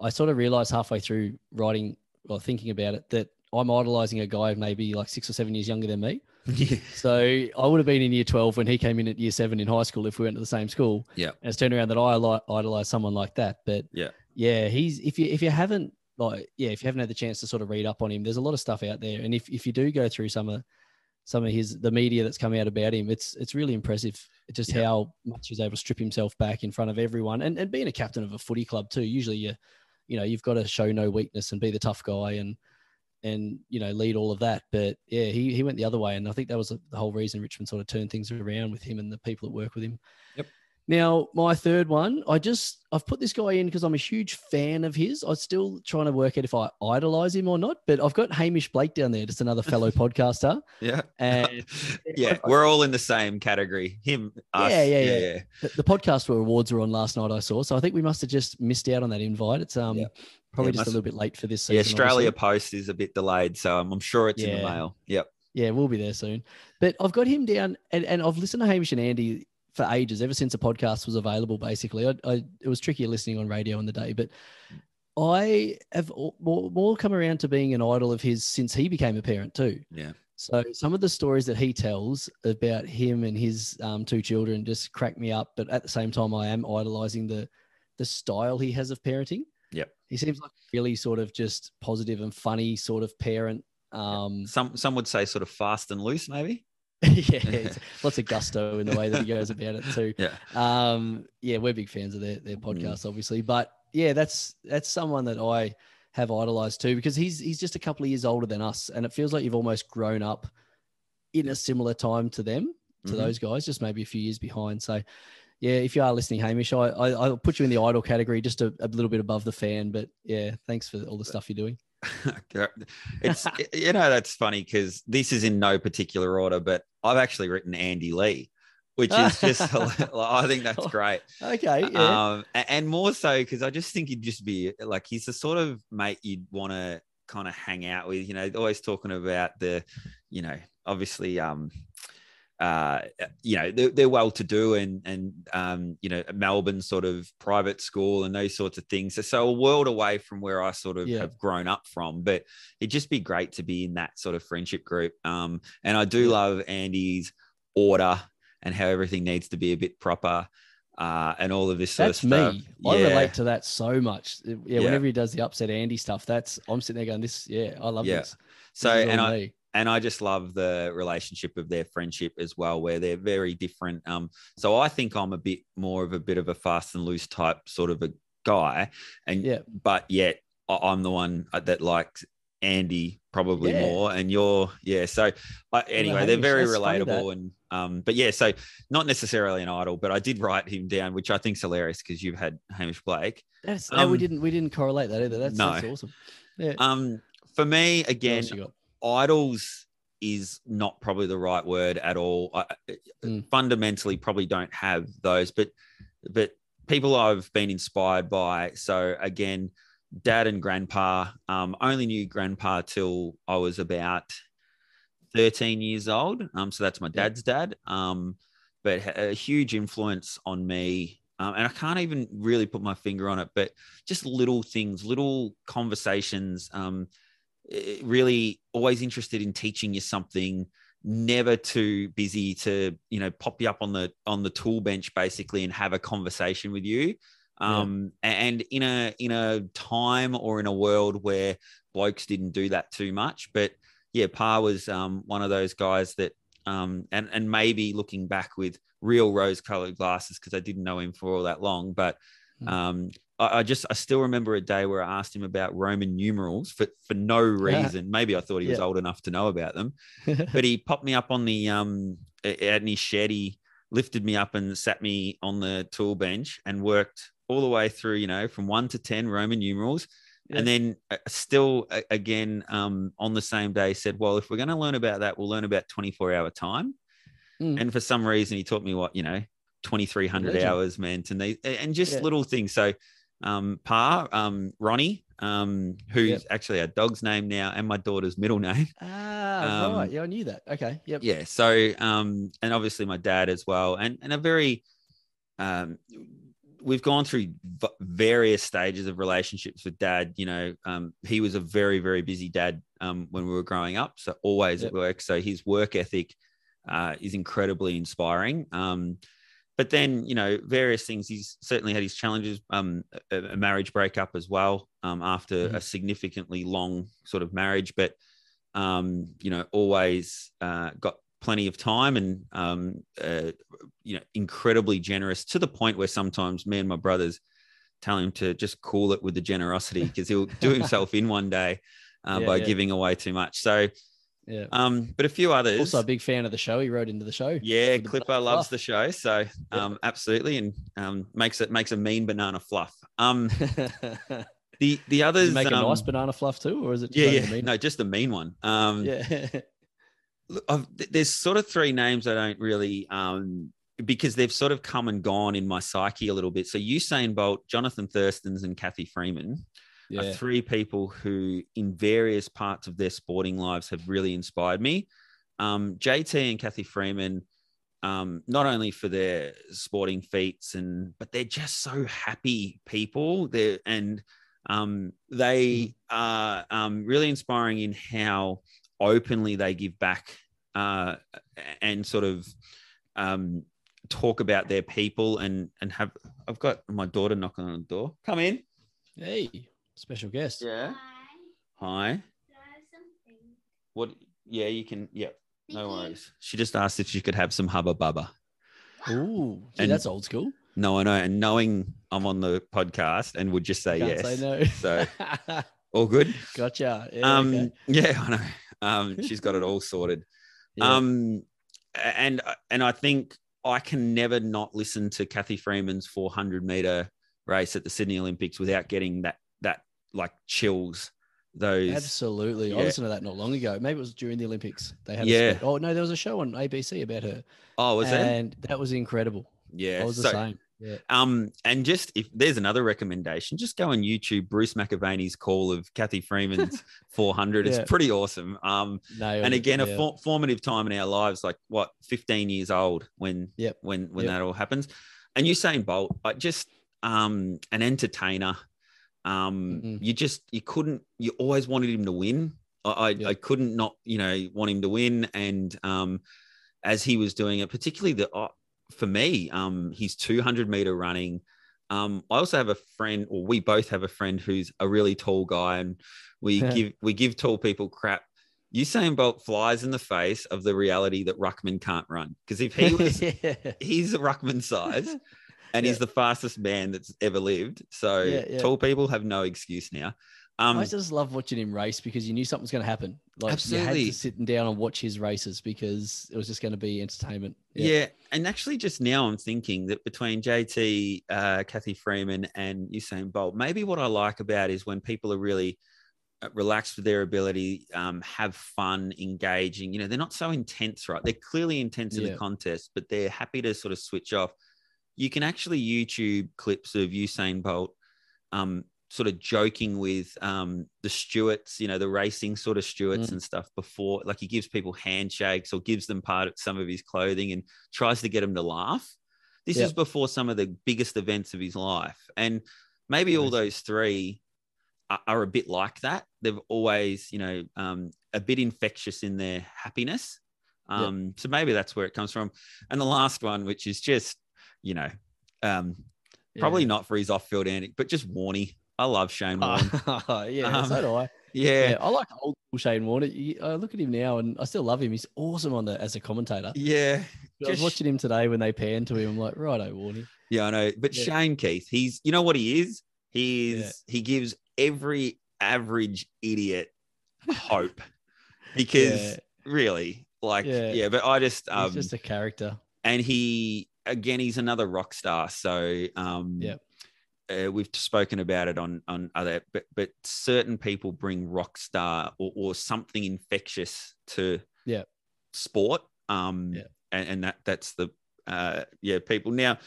[SPEAKER 2] I sort of realized halfway through writing or thinking about it that I'm idolizing a guy maybe like six or seven years younger than me.
[SPEAKER 3] Yeah.
[SPEAKER 2] So I would have been in year 12 when he came in at year seven in high school if we went to the same school.
[SPEAKER 3] Yeah.
[SPEAKER 2] And it's turned around that I idolize someone like that. But
[SPEAKER 3] Yeah.
[SPEAKER 2] yeah, he's if you if you haven't like yeah, if you haven't had the chance to sort of read up on him, there's a lot of stuff out there. And if, if you do go through some of some of his the media that's coming out about him, it's it's really impressive just
[SPEAKER 3] Yeah.
[SPEAKER 2] how much he's able to strip himself back in front of everyone. And and being a captain of a footy club too, usually you you know, you've got to show no weakness and be the tough guy and and you know lead all of that. But yeah, he he went the other way, and I think that was the whole reason Richmond sort of turned things around with him and the people that work with him.
[SPEAKER 3] Yep.
[SPEAKER 2] Now my third one, I just I've put this guy in because I'm a huge fan of his. I'm still trying to work out if I idolize him or not, but I've got Hamish Blake down there, just another fellow podcaster.
[SPEAKER 3] Yeah.
[SPEAKER 2] And
[SPEAKER 3] yeah, we're all in the same category. Him, us.
[SPEAKER 2] Yeah, yeah,
[SPEAKER 3] yeah,
[SPEAKER 2] yeah. the, the podcast awards were on last night. I saw, so I think we must have just missed out on that invite. It's um
[SPEAKER 3] Yeah.
[SPEAKER 2] probably
[SPEAKER 3] Yeah,
[SPEAKER 2] just
[SPEAKER 3] must-
[SPEAKER 2] a little bit late for this
[SPEAKER 3] Yeah. Australia
[SPEAKER 2] obviously.
[SPEAKER 3] Post is a bit delayed, so I'm, I'm sure it's in the mail. Yep.
[SPEAKER 2] Yeah, we'll be there soon. But I've got him down, and, and I've listened to Hamish and Andy for ages, ever since the podcast was available. Basically, I, I it was trickier listening on radio in the day, but I have more, more come around to being an idol of his since he became a parent too.
[SPEAKER 3] Yeah.
[SPEAKER 2] So some of the stories that he tells about him and his um, two children just crack me up. But at the same time, I am idolizing the the style he has of parenting.
[SPEAKER 3] Yep.
[SPEAKER 2] He seems like a really sort of just positive and funny sort of parent. Um,
[SPEAKER 3] Some some would say sort of fast and loose, maybe.
[SPEAKER 2] yeah, lots of gusto in the way that he goes about it too.
[SPEAKER 3] Yeah.
[SPEAKER 2] Um, yeah, we're big fans of their their podcast, obviously. But yeah, that's that's someone that I have idolized too because he's he's just a couple of years older than us, and it feels like you've almost grown up in a similar time to them, to
[SPEAKER 3] Mhm.
[SPEAKER 2] those guys, just maybe a few years behind. So. Yeah, if you are listening, Hamish, I, I I'll put you in the idol category, just a, a little bit above the fan. But yeah, thanks for all the stuff you're doing.
[SPEAKER 3] it's you know that's funny because this is in no particular order, but I've actually written Andy Lee, which is just I think that's great.
[SPEAKER 2] Okay, yeah,
[SPEAKER 3] Um, and more so because I just think he'd just be like he's the sort of mate you'd want to kind of hang out with. You know, always talking about the, you know, obviously, um, uh, you know, they're, they're well to do and and um, you know, Melbourne sort of private school and those sorts of things. So, so a world away from where I sort of
[SPEAKER 2] Yeah.
[SPEAKER 3] have grown up from, but it'd just be great to be in that sort of friendship group. Um, and I do
[SPEAKER 2] Yeah.
[SPEAKER 3] love Andy's order and how everything needs to be a bit proper. Uh, and all of this sort
[SPEAKER 2] That's
[SPEAKER 3] of stuff.
[SPEAKER 2] me. I
[SPEAKER 3] Yeah.
[SPEAKER 2] relate to that so much. Yeah, whenever he does the upset Andy stuff, that's I'm sitting there going, "This, yeah, I love this." This
[SPEAKER 3] So,
[SPEAKER 2] is all
[SPEAKER 3] and I,
[SPEAKER 2] me.
[SPEAKER 3] And I just love the relationship of their friendship as well, where they're very different. Um, so I think I'm a bit more of a bit of a fast and loose type sort of a guy, and
[SPEAKER 2] Yeah.
[SPEAKER 3] but yet I'm the one uh, that likes Andy probably
[SPEAKER 2] Yeah.
[SPEAKER 3] more, and you're yeah. So uh, anyway, they're very relatable, and um, but yeah, so not necessarily an idol, but I did write him down, which I think's hilarious because you've had Hamish Blake.
[SPEAKER 2] That's no, we
[SPEAKER 3] um,
[SPEAKER 2] didn't we didn't correlate that either. That's,
[SPEAKER 3] no.
[SPEAKER 2] that's awesome. Yeah.
[SPEAKER 3] Um, for me, again,
[SPEAKER 2] else you got?
[SPEAKER 3] Idols is not probably the right word at all. I,
[SPEAKER 2] Mm.
[SPEAKER 3] Fundamentally, probably don't have those, but but people I've been inspired by. So again, dad and grandpa. Um, only knew grandpa till I was about thirteen years old. Um, so that's my dad's dad. Um, but a huge influence on me. Um, and I can't even really put my finger on it, but just little things, little conversations. Um, really always interested in teaching you something never too busy to you know pop you up on the on the tool bench basically and have a conversation with you
[SPEAKER 2] Yeah.
[SPEAKER 3] um and in a in a time or in a world where blokes didn't do that too much but yeah pa was um one of those guys that um and and maybe looking back with real rose colored glasses because i didn't know him for all that long but
[SPEAKER 2] Mm.
[SPEAKER 3] um I, I just I still remember a day where I asked him about Roman numerals for for no reason. Maybe I thought he was
[SPEAKER 2] Yeah.
[SPEAKER 3] old enough to know about them, but he popped me up on the um a- out in his shed. He lifted me up and sat me on the tool bench and worked all the way through. You know, from one to ten Roman numerals.
[SPEAKER 2] Yeah.
[SPEAKER 3] And then uh, still again um, on the same day said, well, if we're going to learn about that, we'll learn about 24 hour time.
[SPEAKER 2] Mm.
[SPEAKER 3] And for some reason, he taught me what, you know, 2,300
[SPEAKER 2] Legend.
[SPEAKER 3] hours meant and, they, and just
[SPEAKER 2] Yeah.
[SPEAKER 3] little things. So, um, Pa, um, Ronnie, um, who's
[SPEAKER 2] Yep.
[SPEAKER 3] actually our dog's name now and my daughter's middle name.
[SPEAKER 2] ah,
[SPEAKER 3] Um,
[SPEAKER 2] right. Yeah, I knew that. Okay. Yep.
[SPEAKER 3] Yeah. So, um, and obviously my dad as well, and and a very, um, we've gone through v- various stages of relationships with dad. You know, um, he was a very, very busy dad um, when we were growing up, so always
[SPEAKER 2] Yep.
[SPEAKER 3] at work. So his work ethic uh, is incredibly inspiring. Um, but then, you know, various things. He's certainly had his challenges. Um, a, a marriage breakup as well um, after
[SPEAKER 2] Mhm.
[SPEAKER 3] a significantly long sort of marriage, but um, you know, always uh, got plenty of time and um, uh, you know, incredibly generous to the point where sometimes me and my brothers tell him to just cool it with the generosity because he'll do himself in one day uh,
[SPEAKER 2] Yeah,
[SPEAKER 3] by
[SPEAKER 2] yeah.
[SPEAKER 3] giving away too much. So,
[SPEAKER 2] Yeah.
[SPEAKER 3] um, but a few others.
[SPEAKER 2] Also a big fan of the show. He wrote into the show.
[SPEAKER 3] yeah,
[SPEAKER 2] the
[SPEAKER 3] Clipper loves
[SPEAKER 2] fluff.
[SPEAKER 3] the show, so um, absolutely, and um, makes it makes a mean banana fluff. Um, the the others
[SPEAKER 2] he make a
[SPEAKER 3] um,
[SPEAKER 2] nice banana fluff too, or is it? just
[SPEAKER 3] yeah, yeah,
[SPEAKER 2] the
[SPEAKER 3] no, just a mean one. Um,
[SPEAKER 2] yeah.
[SPEAKER 3] I've, there's sort of three names I don't really um because they've sort of come and gone in my psyche a little bit. So Usain Bolt, Jonathan Thurstons, and Cathy Freeman are
[SPEAKER 2] yeah.
[SPEAKER 3] three people who, in various parts of their sporting lives, have really inspired me. Um, JT and Cathy Freeman, um, not only for their sporting feats and but they're just so happy people. They're and um, they are um, really inspiring in how openly they give back uh, and sort of um, talk about their people and and have. I've got my daughter knocking on the door. Come in.
[SPEAKER 2] Hey, special guest.
[SPEAKER 3] Yeah. Hi. What? Yeah, you can. Yeah, no worries. She just asked if she could have some hubba bubba.
[SPEAKER 2] Ooh, gee,
[SPEAKER 3] And-
[SPEAKER 2] that's old school.
[SPEAKER 3] No, I know. And knowing I'm on the podcast and would just say
[SPEAKER 2] Can't
[SPEAKER 3] yes.
[SPEAKER 2] say no.
[SPEAKER 3] So- All good.
[SPEAKER 2] gotcha. Yeah,
[SPEAKER 3] um,
[SPEAKER 2] okay.
[SPEAKER 3] yeah, I know. Um, she's got it all sorted.
[SPEAKER 2] Yeah.
[SPEAKER 3] Um, and and I think I can never not listen to Cathy Freeman's 400 meter race at the Sydney Olympics without getting that that like chills. Those
[SPEAKER 2] Absolutely. I
[SPEAKER 3] yeah.
[SPEAKER 2] listened to that not long ago. Maybe it was during the Olympics. They had
[SPEAKER 3] Yeah.
[SPEAKER 2] Oh no, there was a show on ABC about her.
[SPEAKER 3] oh, was that
[SPEAKER 2] and that was incredible.
[SPEAKER 3] Yeah,
[SPEAKER 2] I was the same. Yeah.
[SPEAKER 3] Um, and just if there's another recommendation, just go on YouTube, Bruce McAvaney's call of Cathy Freeman's 400.
[SPEAKER 2] Yeah.
[SPEAKER 3] It's pretty awesome. Um,
[SPEAKER 2] No.
[SPEAKER 3] and again, a
[SPEAKER 2] yeah.
[SPEAKER 3] for- formative time in our lives, like what, 15 years old when,
[SPEAKER 2] Yep.
[SPEAKER 3] when, when
[SPEAKER 2] Yep.
[SPEAKER 3] that all happens. And Usain Bolt, like just, um, an entertainer. Um,
[SPEAKER 2] Mhm.
[SPEAKER 3] you just, you couldn't, you always wanted him to win. I, I,
[SPEAKER 2] Yep.
[SPEAKER 3] I couldn't not, you know, want him to win. And, um, as he was doing it, particularly the, uh, for me, um, his 200 meter running. Um, I also have a friend, or we both have a friend who's a really tall guy, and we give we give tall people crap. Usain Bolt flies in the face of the reality that Ruckman can't run because if he was,
[SPEAKER 2] yeah.
[SPEAKER 3] he's a Ruckman size, and he's the fastest man that's ever lived. So
[SPEAKER 2] Yeah, yeah.
[SPEAKER 3] tall people have no excuse now. Um,
[SPEAKER 2] I just love watching him race because you knew something was going to happen. Like you had
[SPEAKER 3] Absolutely.
[SPEAKER 2] to sit down and watch his races because it was just going to be entertainment.
[SPEAKER 3] Yeah. and actually, just now I'm thinking that between JT, uh, Cathy Freeman, and Usain Bolt, maybe what I like about is when people are really uh, relaxed with their ability, um, have fun, engaging. You know, they're not so intense, right? They're clearly intense in
[SPEAKER 2] Yeah.
[SPEAKER 3] the contest, but they're happy to sort of switch off. You can actually YouTube clips of Usain Bolt. Um, sort of joking with um, the stewards, you know, the racing sort of stewards
[SPEAKER 2] Mm.
[SPEAKER 3] and stuff before, like he gives people handshakes or gives them part of some of his clothing and tries to get them to laugh. This
[SPEAKER 2] Yep.
[SPEAKER 3] is before some of the biggest events of his life. And maybe all those three are, are a bit like that. They've always, you know, um, a bit infectious in their happiness.
[SPEAKER 2] Yep.
[SPEAKER 3] Um, So maybe that's where it comes from. And the last one, which is just, you know, um,
[SPEAKER 2] Yeah.
[SPEAKER 3] probably not for his off-field antic, but just Warney. I love Shane Warne.
[SPEAKER 2] Oh, yeah,
[SPEAKER 3] Um,
[SPEAKER 2] so do I.
[SPEAKER 3] yeah,
[SPEAKER 2] Yeah, I like old Shane Warne. I look at him now and I still love him. He's awesome on the as a commentator.
[SPEAKER 3] yeah,
[SPEAKER 2] I was
[SPEAKER 3] just-
[SPEAKER 2] watching him today when they panned to him. I'm like, right, Warney.
[SPEAKER 3] yeah. I know. But
[SPEAKER 2] Yeah.
[SPEAKER 3] Shane Keith, he's you know what he is. He is he gives every average idiot hope because really, like,
[SPEAKER 2] Yeah.
[SPEAKER 3] yeah. But I just
[SPEAKER 2] He's
[SPEAKER 3] um,
[SPEAKER 2] just a character.
[SPEAKER 3] and he again, he's another rock star. So um,
[SPEAKER 2] Yep.
[SPEAKER 3] uh, we've spoken about it on on other, but but certain people bring rock star or, or something infectious to
[SPEAKER 2] Yeah.
[SPEAKER 3] sport. Um,
[SPEAKER 2] Yeah.
[SPEAKER 3] and, and that that's the uh, yeah people now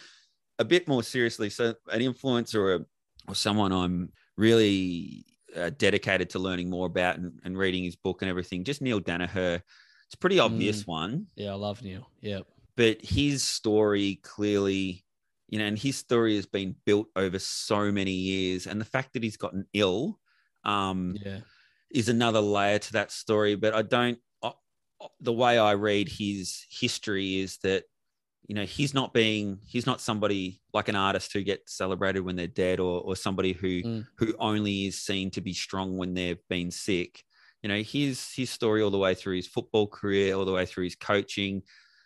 [SPEAKER 3] a bit more seriously. So an influencer or, a, or someone I'm really uh, dedicated to learning more about and, and reading his book and everything. Just Neale Daniher. It's a pretty obvious one
[SPEAKER 2] Yeah, I love Neale. Yeah.
[SPEAKER 3] But his story clearly you know, and his story has been built over so many years. And the fact that he's gotten ill um,
[SPEAKER 2] Yeah.
[SPEAKER 3] is another layer to that story. But I don't, uh, the way I read his history is that, you know, he's not being, he's not somebody like an artist who gets celebrated when they're dead or, or somebody who,
[SPEAKER 2] Mm.
[SPEAKER 3] who only is seen to be strong when they've been sick. You know, his, his story all the way through his football career, all the way through his coaching,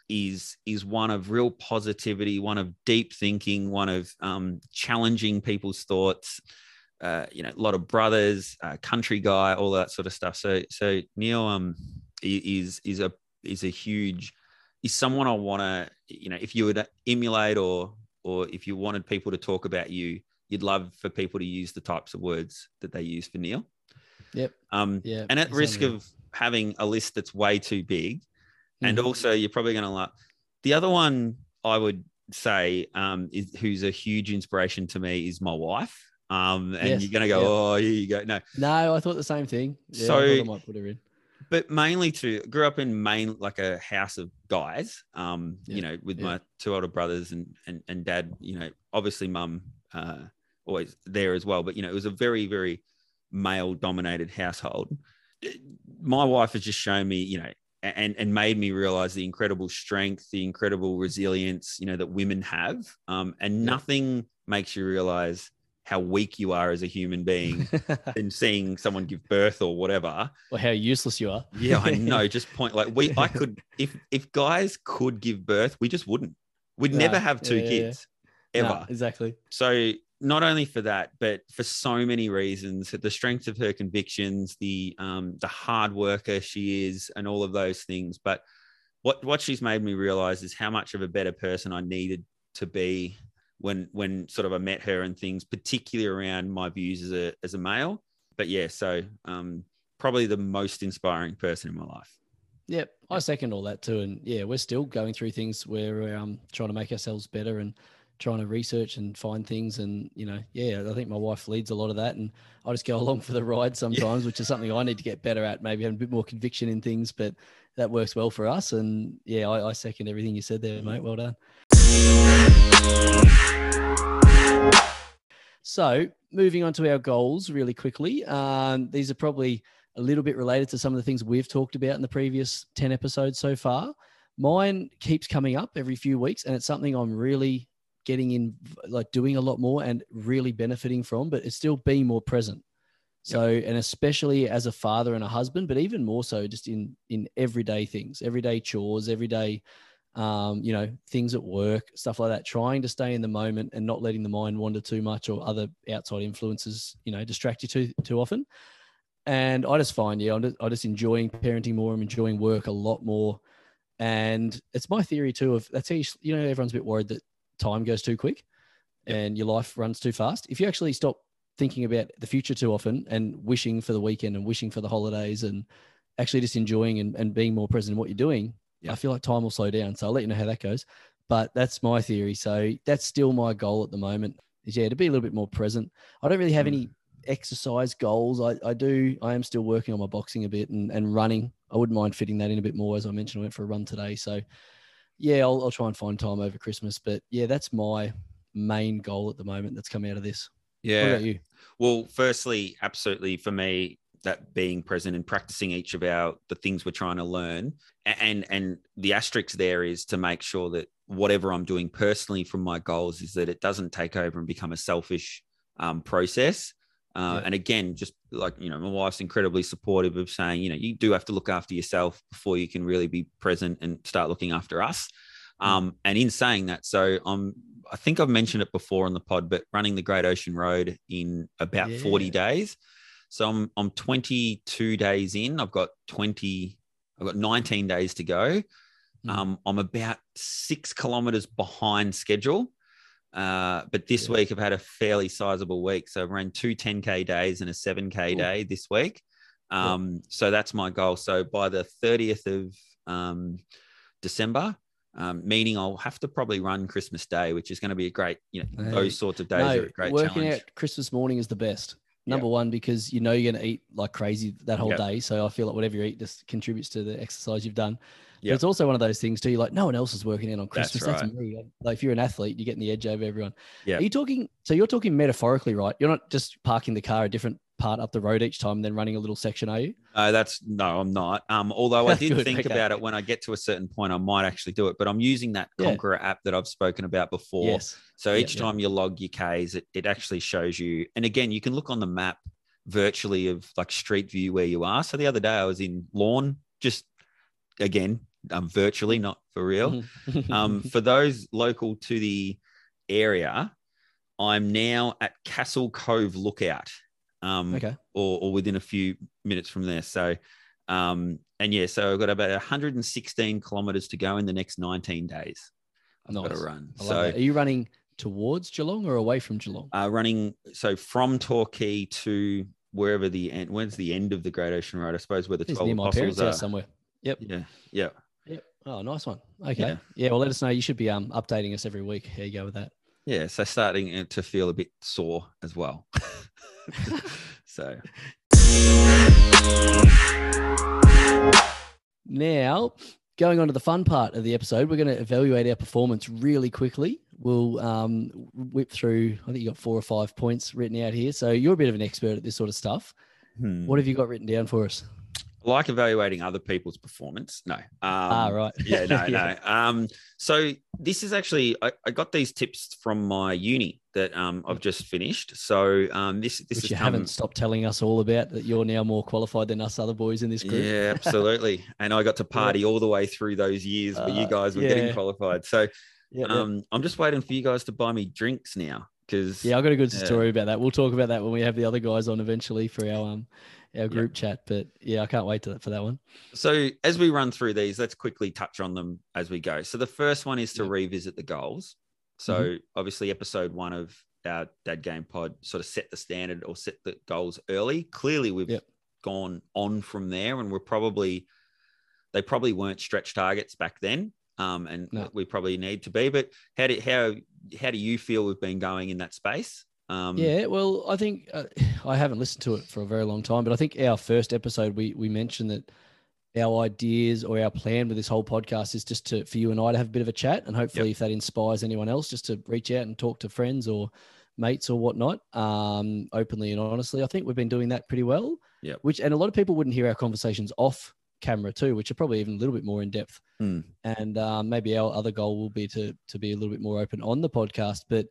[SPEAKER 3] is is one of real positivity, one of deep thinking, one of um, challenging people's thoughts. Uh, you know, a lot of brothers, uh, country guy, all that sort of stuff. So so Neale um is is a is a huge is someone I want to you know if you would emulate or or if you wanted people to talk about you, you'd love for people to use the types of words that they use for Neale.
[SPEAKER 2] Yep.
[SPEAKER 3] Um,
[SPEAKER 2] Yeah.
[SPEAKER 3] and at risk of having a list that's way too big, and
[SPEAKER 2] Mhm.
[SPEAKER 3] also you're probably going to like the other one I would say um, is who's a huge inspiration to me is my wife. Um, and
[SPEAKER 2] Yes,
[SPEAKER 3] you're going to go,
[SPEAKER 2] yeah.
[SPEAKER 3] oh, here you go. No,
[SPEAKER 2] No, I thought the same thing. Yeah,
[SPEAKER 3] So-
[SPEAKER 2] I, I might put her in.
[SPEAKER 3] but mainly to grew up in main like a house of guys. Um,
[SPEAKER 2] Yeah,
[SPEAKER 3] you know, with my two older brothers and and and dad. You know, obviously mum uh, always there as well. But you know, it was a very very male dominated household. My wife has just shown me, you know, and and made me realize the incredible strength, the incredible resilience, you know, that women have. Um, and nothing makes you realize how weak you are as a human being than seeing someone give birth or whatever.
[SPEAKER 2] or how useless you are.
[SPEAKER 3] Yeah, I know. Just point like we, I could, if if guys could give birth, we just wouldn't. We'd
[SPEAKER 2] No,
[SPEAKER 3] never have two
[SPEAKER 2] yeah, yeah, yeah.
[SPEAKER 3] kids ever.
[SPEAKER 2] No, exactly.
[SPEAKER 3] So not only for that, but for so many reasons, the strength of her convictions, the um, the hard worker she is, and all of those things. But what what she's made me realize is how much of a better person I needed to be when when sort of I met her and things, particularly around my views as a as a male. But yeah, so um, probably the most inspiring person in my life.
[SPEAKER 2] Yep, I second all that too. And yeah, we're still going through things where we're um, trying to make ourselves better and trying to research and find things. And you know, yeah, I think my wife leads a lot of that, and I just go along for the ride sometimes, which is something I need to get better at. Maybe having a bit more conviction in things, but that works well for us. And yeah, I, I second everything you said there, mate. Well done. So, moving on to our goals really quickly. Um, these are probably a little bit related to some of the things we've talked about in the previous 10 episodes so far. Mine keeps coming up every few weeks, and it's something I'm really getting in, like doing a lot more and really benefiting from, but it's still being more present. So, and especially as a father and a husband, but even more so just in in everyday things, everyday chores, everyday um, you know, things at work, stuff like that, trying to stay in the moment and not letting the mind wander too much or other outside influences, you know, distract you too too often. And I just find, yeah, I'm just, I'm just enjoying parenting more. I'm enjoying work a lot more. And it's my theory too of that's how you, you know, everyone's a bit worried that time goes too quick
[SPEAKER 3] Yep.
[SPEAKER 2] and your life runs too fast. If you actually stop thinking about the future too often and wishing for the weekend and wishing for the holidays and actually just enjoying and, and being more present in what you're doing,
[SPEAKER 3] Yeah.
[SPEAKER 2] I feel like time will slow down. So I'll let you know how that goes. But that's my theory. So that's still my goal at the moment is yeah, to be a little bit more present. I don't really have
[SPEAKER 3] Mm.
[SPEAKER 2] any exercise goals. I, I do, I am still working on my boxing a bit and, and running. I wouldn't mind fitting that in a bit more. As I mentioned, I went for a run today. So yeah, I'll, I'll try and find time over Christmas. But yeah, that's my main goal at the moment that's come out of this. What
[SPEAKER 3] Yeah.
[SPEAKER 2] about you?
[SPEAKER 3] Well, firstly, absolutely for me, that being present and practicing each of our the things we're trying to learn, and and the asterisk there is to make sure that whatever I'm doing personally from my goals is that it doesn't take over and become a selfish um, process. Uh,
[SPEAKER 2] Yeah.
[SPEAKER 3] And again, just like you know, my wife's incredibly supportive of saying, you know, you do have to look after yourself before you can really be present and start looking after us.
[SPEAKER 2] Mm.
[SPEAKER 3] Um, and in saying that, so I'm, I think I've mentioned it before on the pod, but running the Great Ocean Road in about 40 days. So I'm I'm 22 days in. I've got 20. I've got 19 days to go.
[SPEAKER 2] Mm.
[SPEAKER 3] Um, I'm about six kilometers behind schedule. Uh, but this
[SPEAKER 2] Yeah.
[SPEAKER 3] week I've had a fairly sizable week. So I've run two 10K days and a 7K
[SPEAKER 2] Ooh.
[SPEAKER 3] day this week.
[SPEAKER 2] Yeah.
[SPEAKER 3] Um, So that's my goal. So by the 30th of um, December, um, meaning I'll have to probably run Christmas Day, which is going to be a great, you know,
[SPEAKER 2] Hey.
[SPEAKER 3] those sorts of days are a great
[SPEAKER 2] working
[SPEAKER 3] challenge.
[SPEAKER 2] out Christmas morning is the best. Number one, because you know you're going to eat like crazy that whole
[SPEAKER 3] Yeah.
[SPEAKER 2] day. So I feel like whatever you eat just contributes to the exercise you've done. But it's also one of those things too. You're like, no one else is working in on Christmas. That's,
[SPEAKER 3] right.
[SPEAKER 2] me. Like if you're an athlete, you're getting the edge over everyone.
[SPEAKER 3] Yep.
[SPEAKER 2] Are you talking? So you're talking metaphorically, right? You're not just parking the car a different part up the road each time, and then running a little section, are you?
[SPEAKER 3] Uh, that's no, I'm not. Um, although I did
[SPEAKER 2] Good,
[SPEAKER 3] think
[SPEAKER 2] okay.
[SPEAKER 3] about it when I get to a certain point, I might actually do it. But I'm using that
[SPEAKER 2] Yeah.
[SPEAKER 3] Conqueror app that I've spoken about before.
[SPEAKER 2] Yes.
[SPEAKER 3] So each
[SPEAKER 2] yeah.
[SPEAKER 3] time you log your Ks, it, it actually shows you. And again, you can look on the map virtually of like Street View where you are. So the other day I was in Lorne, just again, um, virtually, not for real.
[SPEAKER 2] Mhm.
[SPEAKER 3] Um, for those local to the area, I'm now at Castle Cove Lookout. Um,
[SPEAKER 2] okay.
[SPEAKER 3] or, or within a few minutes from there. So, um, and yeah, so I've got about 116 kilometers to go in the next 19 days. I've got
[SPEAKER 2] Nice.
[SPEAKER 3] to run.
[SPEAKER 2] I
[SPEAKER 3] So.
[SPEAKER 2] Are you running towards Geelong or away from Geelong?
[SPEAKER 3] uh, running so from Torquay to wherever the end. When's the end of the Great Ocean Road? I suppose where the
[SPEAKER 2] It's
[SPEAKER 3] 12
[SPEAKER 2] near my
[SPEAKER 3] apostles
[SPEAKER 2] parents'
[SPEAKER 3] are.
[SPEAKER 2] somewhere. Yep.
[SPEAKER 3] Yeah, yeah.
[SPEAKER 2] Oh, nice one. Okay.
[SPEAKER 3] Yeah.
[SPEAKER 2] Yeah. Well, let us know. You should be um updating us every week. How you go with that?
[SPEAKER 3] Yeah, so starting uh, to feel a bit sore as well. so
[SPEAKER 2] Now, going on to the fun part of the episode, we're going to evaluate our performance really quickly. We'll um, whip through. I think you got four or five points written out here. So you're a bit of an expert at this sort of stuff.
[SPEAKER 3] hmm.
[SPEAKER 2] What have you got written down for us?
[SPEAKER 3] Like evaluating other people's performance. No. Um,
[SPEAKER 2] ah, right.
[SPEAKER 3] yeah, no, no. Um, so this is actually I, I got these tips from my uni that um I've just finished. So um this this
[SPEAKER 2] Which you
[SPEAKER 3] come,
[SPEAKER 2] haven't stopped telling us all about that you're now more qualified than us other boys in this group.
[SPEAKER 3] Yeah, absolutely. and I got to party all the way through those years where you
[SPEAKER 2] Uh,
[SPEAKER 3] guys were
[SPEAKER 2] yeah.
[SPEAKER 3] getting qualified. So
[SPEAKER 2] Yeah, yeah.
[SPEAKER 3] um I'm just waiting for you guys to buy me drinks now because
[SPEAKER 2] Yeah, I've got a good
[SPEAKER 3] Yeah.
[SPEAKER 2] story about that. We'll talk about that when we have the other guys on eventually for our um our group chat. But yeah, I can't wait to, for that one.
[SPEAKER 3] So as we run through these, let's quickly touch on them as we go. So the first one is to revisit the goals. So obviously, episode one of our Dad Game Pod sort of set the standard or set the goals early. Clearly, we've
[SPEAKER 2] Yep.
[SPEAKER 3] gone on from there, and we're probably they probably weren't stretch targets back then. Um, and
[SPEAKER 2] No.
[SPEAKER 3] we probably need to be. But how do how how do you feel we've been going in that space? Um,
[SPEAKER 2] Yeah, well, I think uh, I haven't listened to it for a very long time, but I think our first episode we we mentioned that our ideas or our plan with this whole podcast is just to for you and I to have a bit of a chat, and hopefully, if that inspires anyone else, just to reach out and talk to friends or mates or whatnot, um, openly and honestly. I think we've been doing that pretty well.
[SPEAKER 3] Yeah.
[SPEAKER 2] Which and a lot of people wouldn't hear our conversations off camera too, which are probably even a little bit more in depth.
[SPEAKER 3] Hmm.
[SPEAKER 2] And um, maybe our other goal will be to to be a little bit more open on the podcast, but.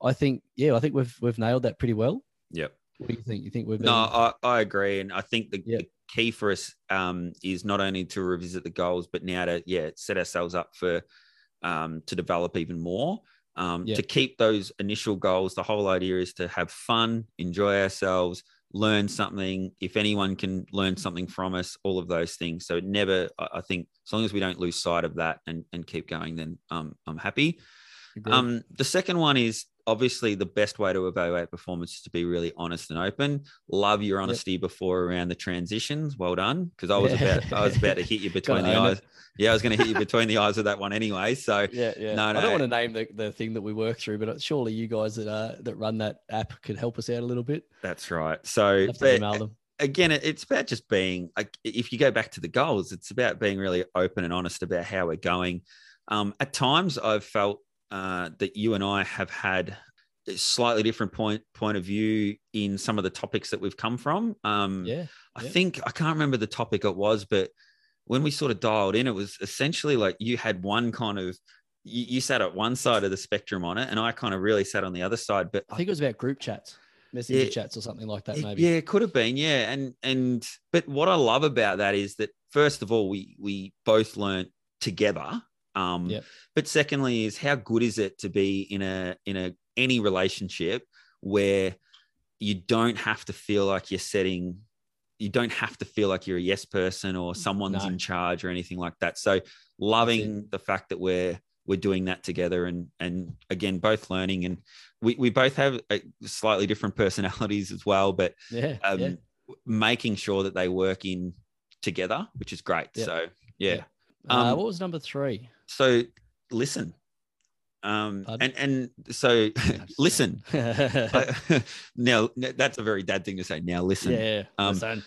[SPEAKER 2] I think, yeah, I think we've we've nailed that pretty well.
[SPEAKER 3] Yep.
[SPEAKER 2] What do you think? You think we've been?
[SPEAKER 3] No, I, I agree, and I think the,
[SPEAKER 2] Yeah.
[SPEAKER 3] the key for us um, is not only to revisit the goals, but now to yeah set ourselves up for um, to develop even more. Um,
[SPEAKER 2] Yeah.
[SPEAKER 3] To keep those initial goals, the whole idea is to have fun, enjoy ourselves, learn something. If anyone can learn something from us, all of those things. So it never, I I think, as long as we don't lose sight of that and and keep going, then um, I'm happy. Um, the second one is obviously the best way to evaluate performance is to be really honest and open. Love your honesty before around the transitions. Well done, because I was about I was about to hit you between the
[SPEAKER 2] own it.
[SPEAKER 3] eyes. Yeah, I was going to hit you between the eyes with that one anyway. So
[SPEAKER 2] yeah, yeah.
[SPEAKER 3] no,
[SPEAKER 2] I don't want to name the, the thing that we work through, but surely you guys that uh, that run that app could help us out a little bit.
[SPEAKER 3] that's right. So but
[SPEAKER 2] email them.
[SPEAKER 3] again, it's about just being like if you go back to the goals, it's about being really open and honest about how we're going. Um, at times, I've felt uh, that you and I have had a slightly different point point of view in some of the topics that we've come from. Um,
[SPEAKER 2] Yeah,
[SPEAKER 3] I
[SPEAKER 2] yeah.
[SPEAKER 3] think I can't remember the topic it was, but when we sort of dialed in, it was essentially like you had one kind of you, you sat at one side of the spectrum on it, and I kind of really sat on the other side. But
[SPEAKER 2] I think it was about group chats, messenger
[SPEAKER 3] Yeah.
[SPEAKER 2] chats, or something like that. Maybe.
[SPEAKER 3] Yeah, it could have been. Yeah, and and but what I love about that is that first of all, we we both learned together. Um,
[SPEAKER 2] Yep.
[SPEAKER 3] But secondly, is how good is it to be in a in a any relationship where you don't have to feel like you're setting. You don't have to feel like you're a yes person or someone's
[SPEAKER 2] No.
[SPEAKER 3] in charge or anything like that. So loving the fact that we're we're doing that together and and again both learning and we, we both have uh, slightly different personalities as well but
[SPEAKER 2] yeah,
[SPEAKER 3] um,
[SPEAKER 2] yeah.
[SPEAKER 3] making sure that they work in together, which is great. So yeah.
[SPEAKER 2] Uh,
[SPEAKER 3] um,
[SPEAKER 2] what was number three?
[SPEAKER 3] So listen. Um
[SPEAKER 2] Pardon?
[SPEAKER 3] and and so listen. I- now that's a very dad thing to say. Now listen.
[SPEAKER 2] yeah.
[SPEAKER 3] Um.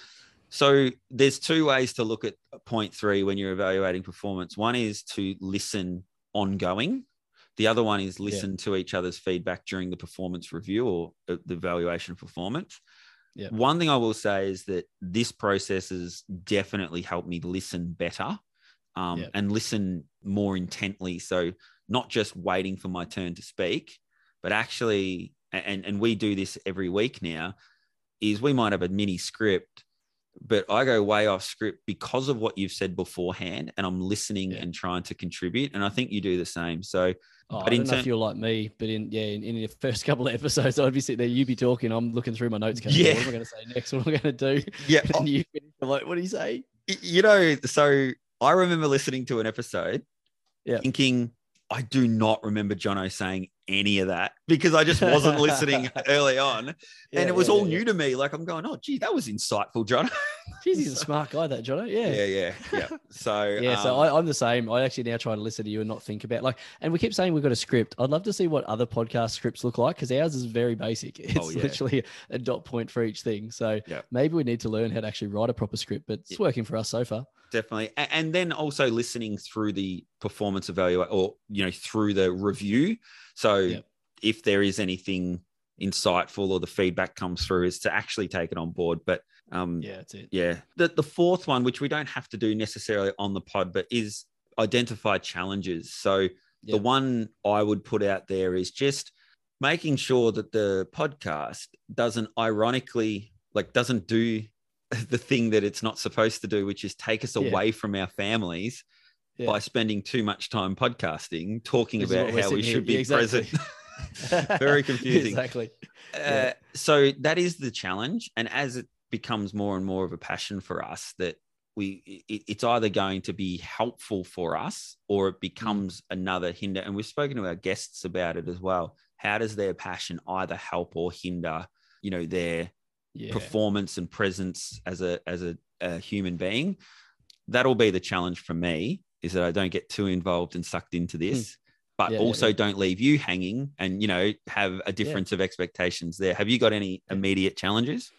[SPEAKER 3] So there's two ways to look at point three when you're evaluating performance. One is to listen ongoing. The other one is listen to each other's feedback during the performance review or uh, the evaluation of performance.
[SPEAKER 2] Yeah.
[SPEAKER 3] One thing I will say is that this process has definitely helped me listen better um,
[SPEAKER 2] Yeah.
[SPEAKER 3] and listen more intently. So not just waiting for my turn to speak, but actually, and and we do this every week now, is we might have a mini script, but I go way off script because of what you've said beforehand, and I'm listening
[SPEAKER 2] Yeah.
[SPEAKER 3] and trying to contribute. And I think you do the same. So
[SPEAKER 2] Oh, I don't know
[SPEAKER 3] turn-
[SPEAKER 2] if you're like me, but in yeah, in, in the first couple of episodes, I'd be sitting there, you'd be talking, I'm looking through my notes, going,
[SPEAKER 3] Yeah.
[SPEAKER 2] what am I going to say next? What am I going to do?
[SPEAKER 3] yeah,
[SPEAKER 2] And you finish, I'm like, what do you say?
[SPEAKER 3] You know, so I remember listening to an episode
[SPEAKER 2] Yeah.
[SPEAKER 3] thinking, I do not remember Jono saying any of that because I just wasn't listening early on. and
[SPEAKER 2] Yeah,
[SPEAKER 3] it was
[SPEAKER 2] yeah,
[SPEAKER 3] all new to me. Like I'm going, oh, gee, that was insightful, Jono.
[SPEAKER 2] Jeez, he's a smart guy, that Jono. Yeah.
[SPEAKER 3] yeah, yeah, yeah. So,
[SPEAKER 2] Yeah, so
[SPEAKER 3] um,
[SPEAKER 2] I, I'm the same. I actually now try to listen to you and not think about like. And we keep saying we've got a script. I'd love to see what other podcast scripts look like because ours is very basic. It's
[SPEAKER 3] Oh, yeah.
[SPEAKER 2] literally a dot point for each thing. So
[SPEAKER 3] Yeah.
[SPEAKER 2] maybe we need to learn how to actually write a proper script. But it's working for us so far.
[SPEAKER 3] definitely and then also listening through the performance evaluate or you know through the review so if there is anything insightful or the feedback comes through is to actually take it on board but um
[SPEAKER 2] Yeah, that's it.
[SPEAKER 3] yeah the, the fourth one which we don't have to do necessarily on the pod but is identify challenges so the one i would put out there is just making sure that the podcast doesn't ironically like doesn't do the thing that it's not supposed to do which is take us
[SPEAKER 2] Yeah.
[SPEAKER 3] away from our families
[SPEAKER 2] Yeah.
[SPEAKER 3] by spending too much time podcasting talking
[SPEAKER 2] This
[SPEAKER 3] about how we should
[SPEAKER 2] here-
[SPEAKER 3] be
[SPEAKER 2] exactly.
[SPEAKER 3] present Very confusing.
[SPEAKER 2] exactly.
[SPEAKER 3] uh, so that is the challenge and as it becomes more and more of a passion for us that we it, it's either going to be helpful for us or it becomes another hinder. And we've spoken to our guests about it as well. How does their passion either help or hinder you know their
[SPEAKER 2] Yeah.
[SPEAKER 3] performance and presence as a as a, a human being? That'll be the challenge for me is that i don't get too involved and sucked into this but
[SPEAKER 2] Hmm. Yeah,
[SPEAKER 3] also
[SPEAKER 2] yeah.
[SPEAKER 3] don't leave you hanging and you know have a difference of expectations there. Have you got any immediate challenges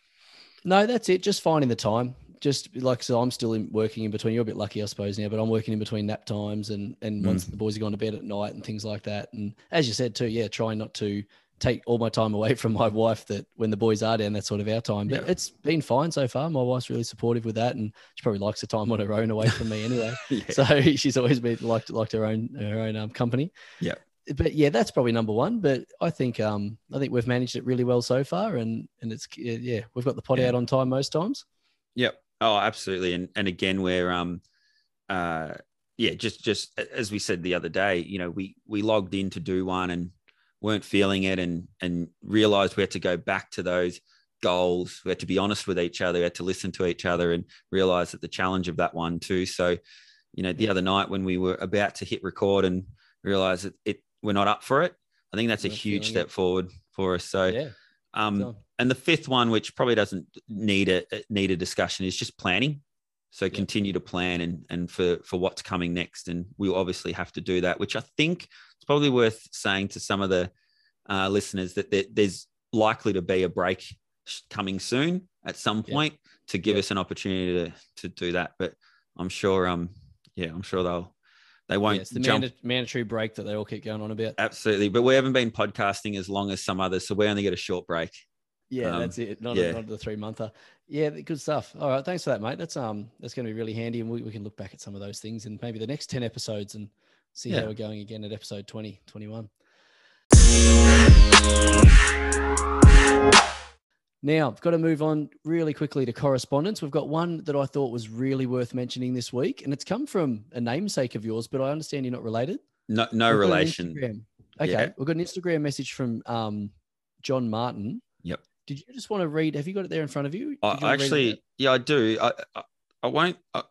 [SPEAKER 2] No, that's it. Just finding the time. Just like so, I'm still in, working in between. You're a bit lucky, I suppose, now, but I'm working in between nap times and and
[SPEAKER 3] Mm.
[SPEAKER 2] once the boys are gone to bed at night and things like that. And as you said too, yeah, trying not to take all my time away from my wife. That when the boys are down, that's sort of our time. But
[SPEAKER 3] Yeah.
[SPEAKER 2] it's been fine so far. My wife's really supportive with that, and she probably likes the time on her own away from me anyway.
[SPEAKER 3] yeah.
[SPEAKER 2] So she's always been liked liked her own her own um, company.
[SPEAKER 3] Yeah.
[SPEAKER 2] But yeah, that's probably number one. But I think um I think we've managed it really well so far, and and it's yeah we've got the pot
[SPEAKER 3] Yeah.
[SPEAKER 2] out on time most times.
[SPEAKER 3] Yep. Oh, absolutely. And and again, we're um, uh, yeah, just just as we said the other day, you know, we we logged in to do one and weren't feeling it, and and realized we had to go back to those goals. We had to be honest with each other. We had to listen to each other and realize that the challenge of that one too. So, you know, the other night when we were about to hit record and realize that it we're not up for it, I think that's a huge step forward for us. So,
[SPEAKER 2] yeah.
[SPEAKER 3] um, and the fifth one, which probably doesn't need a need a discussion, is just planning. So
[SPEAKER 2] Yep.
[SPEAKER 3] continue to plan and and for for what's coming next, and we'll obviously have to do that. Which I think it's probably worth saying to some of the uh, listeners that there, there's likely to be a break coming soon at some point to give us an opportunity to to do that. But I'm sure, um, yeah, I'm sure they'll they won't
[SPEAKER 2] Yeah, it's the
[SPEAKER 3] jump
[SPEAKER 2] manda- mandatory break that they all keep going on about.
[SPEAKER 3] absolutely. But we haven't been podcasting as long as some others, so we only get a short break.
[SPEAKER 2] Yeah,
[SPEAKER 3] Um,
[SPEAKER 2] that's it. Not,
[SPEAKER 3] yeah.
[SPEAKER 2] not the three monther. Yeah, good stuff. All right, thanks for that, mate. That's um that's going to be really handy, and we, we can look back at some of those things and maybe the next ten episodes and see
[SPEAKER 3] Yeah.
[SPEAKER 2] how we're going again at episode 20, 21. Now, I've got to move on really quickly to correspondence. We've got one that I thought was really worth mentioning this week, and it's come from a namesake of yours, but I understand you're not related.
[SPEAKER 3] No, no
[SPEAKER 2] We've
[SPEAKER 3] relation.
[SPEAKER 2] Okay,
[SPEAKER 3] Yeah.
[SPEAKER 2] we've got an Instagram message from um, John Martin.
[SPEAKER 3] Yep.
[SPEAKER 2] Did you just want to read? Have you got it there in front of you?
[SPEAKER 3] I,
[SPEAKER 2] wanna read it
[SPEAKER 3] actually, yeah, I do. I, I, I won't. I,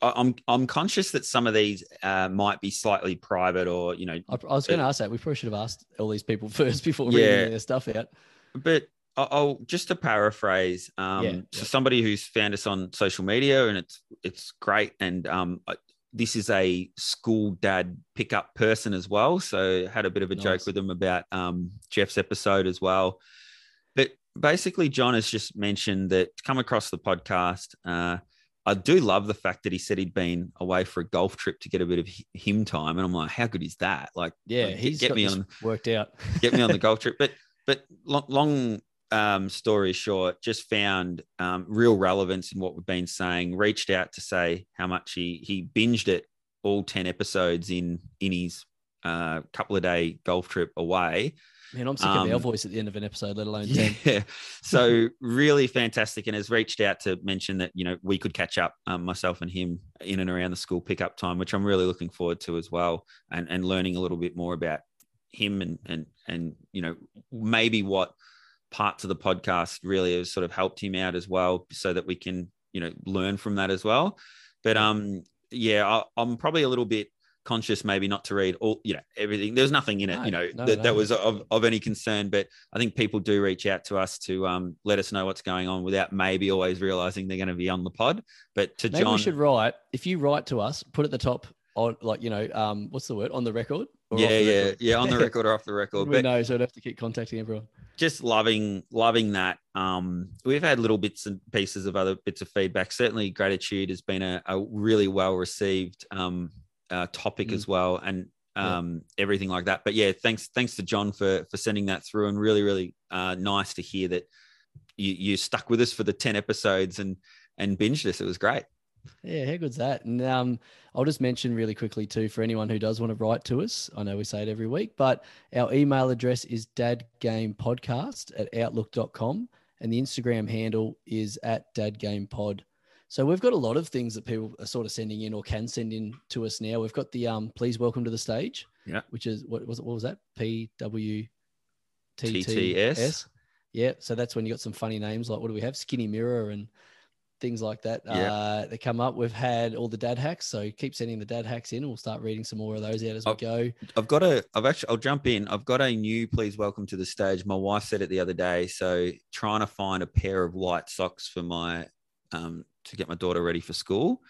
[SPEAKER 3] I'm I'm conscious that some of these uh, might be slightly private, or you know,
[SPEAKER 2] I, I was going to ask that. We probably should have asked all these people first before reading
[SPEAKER 3] Yeah.
[SPEAKER 2] any their stuff out.
[SPEAKER 3] but I'll just to paraphrase. Um,
[SPEAKER 2] Yeah,
[SPEAKER 3] so
[SPEAKER 2] yeah.
[SPEAKER 3] somebody who's found us on social media, and it's it's great. And um, I- this is a school dad pickup person as well. So had a bit of a joke with him about um Jeff's episode as well. But basically, John has just mentioned that come across the podcast. Uh, I do love the fact that he said he'd been away for a golf trip to get a bit of him time, and I'm like, how good is that? Like,
[SPEAKER 2] Yeah,
[SPEAKER 3] like,
[SPEAKER 2] he's
[SPEAKER 3] get me on
[SPEAKER 2] worked out.
[SPEAKER 3] get me on the golf trip. But but long, long um, story short, just found um, real relevance in what we've been saying. Reached out to say how much he he binged it all ten episodes in in his uh, couple of day golf trip away.
[SPEAKER 2] Man, I'm sick of our
[SPEAKER 3] Um,
[SPEAKER 2] voice at the end of an episode, let alone ten.
[SPEAKER 3] Yeah. So really fantastic, and has reached out to mention that you know we could catch up, um, myself and him, in and around the school pickup time, which I'm really looking forward to as well, and and learning a little bit more about him and and and you know maybe what parts of the podcast really have sort of helped him out as well, so that we can you know learn from that as well. But um, yeah, I, I'm probably a little bit conscious maybe not to read all you know everything there's nothing in it
[SPEAKER 2] No,
[SPEAKER 3] you know
[SPEAKER 2] no,
[SPEAKER 3] that,
[SPEAKER 2] no.
[SPEAKER 3] that was of, of any concern but i think people do reach out to us to um, let us know what's going on without maybe always realizing they're going to be on the pod but to
[SPEAKER 2] Maybe
[SPEAKER 3] john
[SPEAKER 2] we should write. If you write to us, put at the top on like you know, um, what's the word on the record? Or
[SPEAKER 3] yeah
[SPEAKER 2] the
[SPEAKER 3] yeah
[SPEAKER 2] record?
[SPEAKER 3] yeah on the record or off the record
[SPEAKER 2] we
[SPEAKER 3] but
[SPEAKER 2] know, so I'd have to keep contacting everyone.
[SPEAKER 3] just loving loving that um we've had little bits and pieces of other bits of feedback certainly gratitude has been a, a really well received um uh, topic
[SPEAKER 2] Mm.
[SPEAKER 3] as well and
[SPEAKER 2] Yeah.
[SPEAKER 3] um everything like that but yeah thanks thanks to john for for sending that through and really really uh nice to hear that you you stuck with us for the 10 episodes and and binged us it was great
[SPEAKER 2] Yeah, how good's that? And um, I'll just mention really quickly too for anyone who does want to write to us. I know we say it every week, but our email address is dadgamepodcast at outlook.com and the Instagram handle is at dadgamepod. So we've got a lot of things that people are sort of sending in or can send in to us now. We've got the um, please welcome to the stage.
[SPEAKER 3] Yeah.
[SPEAKER 2] Which is what was it? What was that? P W T T. S. Yeah. So that's when you got some funny names like what do we have? Skinny Mirror and things like that.
[SPEAKER 3] Yeah.
[SPEAKER 2] Uh, they come up. We've had all the dad hacks. So keep sending the dad hacks in. And We'll start reading some more of those out as we
[SPEAKER 3] Oh.
[SPEAKER 2] go.
[SPEAKER 3] I've got a, I've actually, I'll jump in. I've got a new, please welcome to the stage. My wife said it the other day. So trying to find a pair of white socks for my, um, to get my daughter ready for school.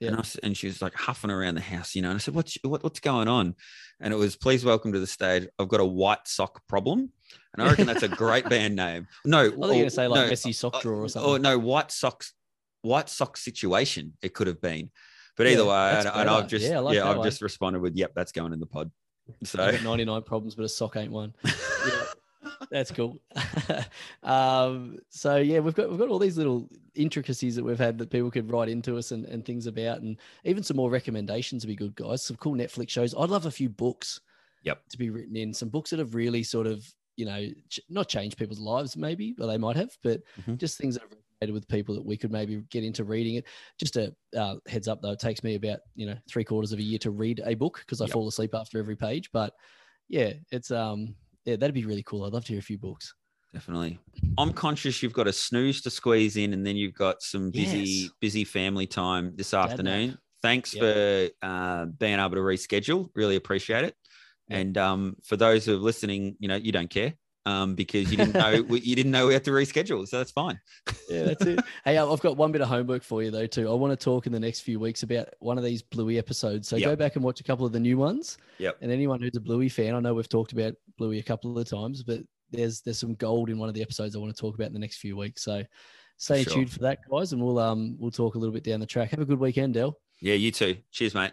[SPEAKER 2] Yeah.
[SPEAKER 3] And, I, and she was like huffing around the house, you know. And I said, what's, what, what's going on? And it was, please welcome to the stage. I've got a white sock problem. And I reckon that's a great band name. No,
[SPEAKER 2] I you going to say like
[SPEAKER 3] no,
[SPEAKER 2] messy sock drawer or something.
[SPEAKER 3] Oh no, white socks, white sock situation. It could have been, but either
[SPEAKER 2] Yeah,
[SPEAKER 3] way, and, and. I've just
[SPEAKER 2] Yeah,
[SPEAKER 3] yeah,
[SPEAKER 2] like that
[SPEAKER 3] I've
[SPEAKER 2] one.
[SPEAKER 3] just responded with, "Yep, that's going in the pod." So
[SPEAKER 2] 99 problems, but a sock ain't one. Yeah, that's cool. um, so yeah, we've got we've got all these little intricacies that we've had that people could write into us and, and things about, and even some more recommendations would be good, guys. Some cool Netflix shows. I'd love a few books.
[SPEAKER 3] Yep.
[SPEAKER 2] To be written in some books that have really sort of you know ch- not changed people's lives, maybe, but they might have, but
[SPEAKER 3] Mhm.
[SPEAKER 2] just things that have with people that we could maybe get into reading it. Just a uh, heads up though, it takes me about you know three quarters of a year to read a book because I
[SPEAKER 3] Yep.
[SPEAKER 2] fall asleep after every page, but yeah, it's um yeah, that'd be really cool. I'd love to hear a few books.
[SPEAKER 3] definitely, I'm conscious you've got a snooze to squeeze in, and then you've got some busy
[SPEAKER 2] Yes.
[SPEAKER 3] busy family time this
[SPEAKER 2] Dad
[SPEAKER 3] afternoon.
[SPEAKER 2] nap.
[SPEAKER 3] Thanks
[SPEAKER 2] Yep.
[SPEAKER 3] for uh, being able to reschedule. Really appreciate it.
[SPEAKER 2] Yep.
[SPEAKER 3] And um, for those who are listening, you know, you don't care um, because you didn't know we, you didn't know we had to reschedule, so that's fine.
[SPEAKER 2] Yeah, that's it. hey, I've got one bit of homework for you though too. I want to talk in the next few weeks about one of these Bluey episodes. So
[SPEAKER 3] Yep.
[SPEAKER 2] go back and watch a couple of the new ones.
[SPEAKER 3] Yep.
[SPEAKER 2] And anyone who's a Bluey fan, I know we've talked about Bluey a couple of times, but there's there's some gold in one of the episodes I want to talk about in the next few weeks. So stay
[SPEAKER 3] Sure.
[SPEAKER 2] tuned for that, guys, and we'll um we'll talk a little bit down the track. Have a good weekend, Del.
[SPEAKER 3] Yeah, you too. Cheers, mate.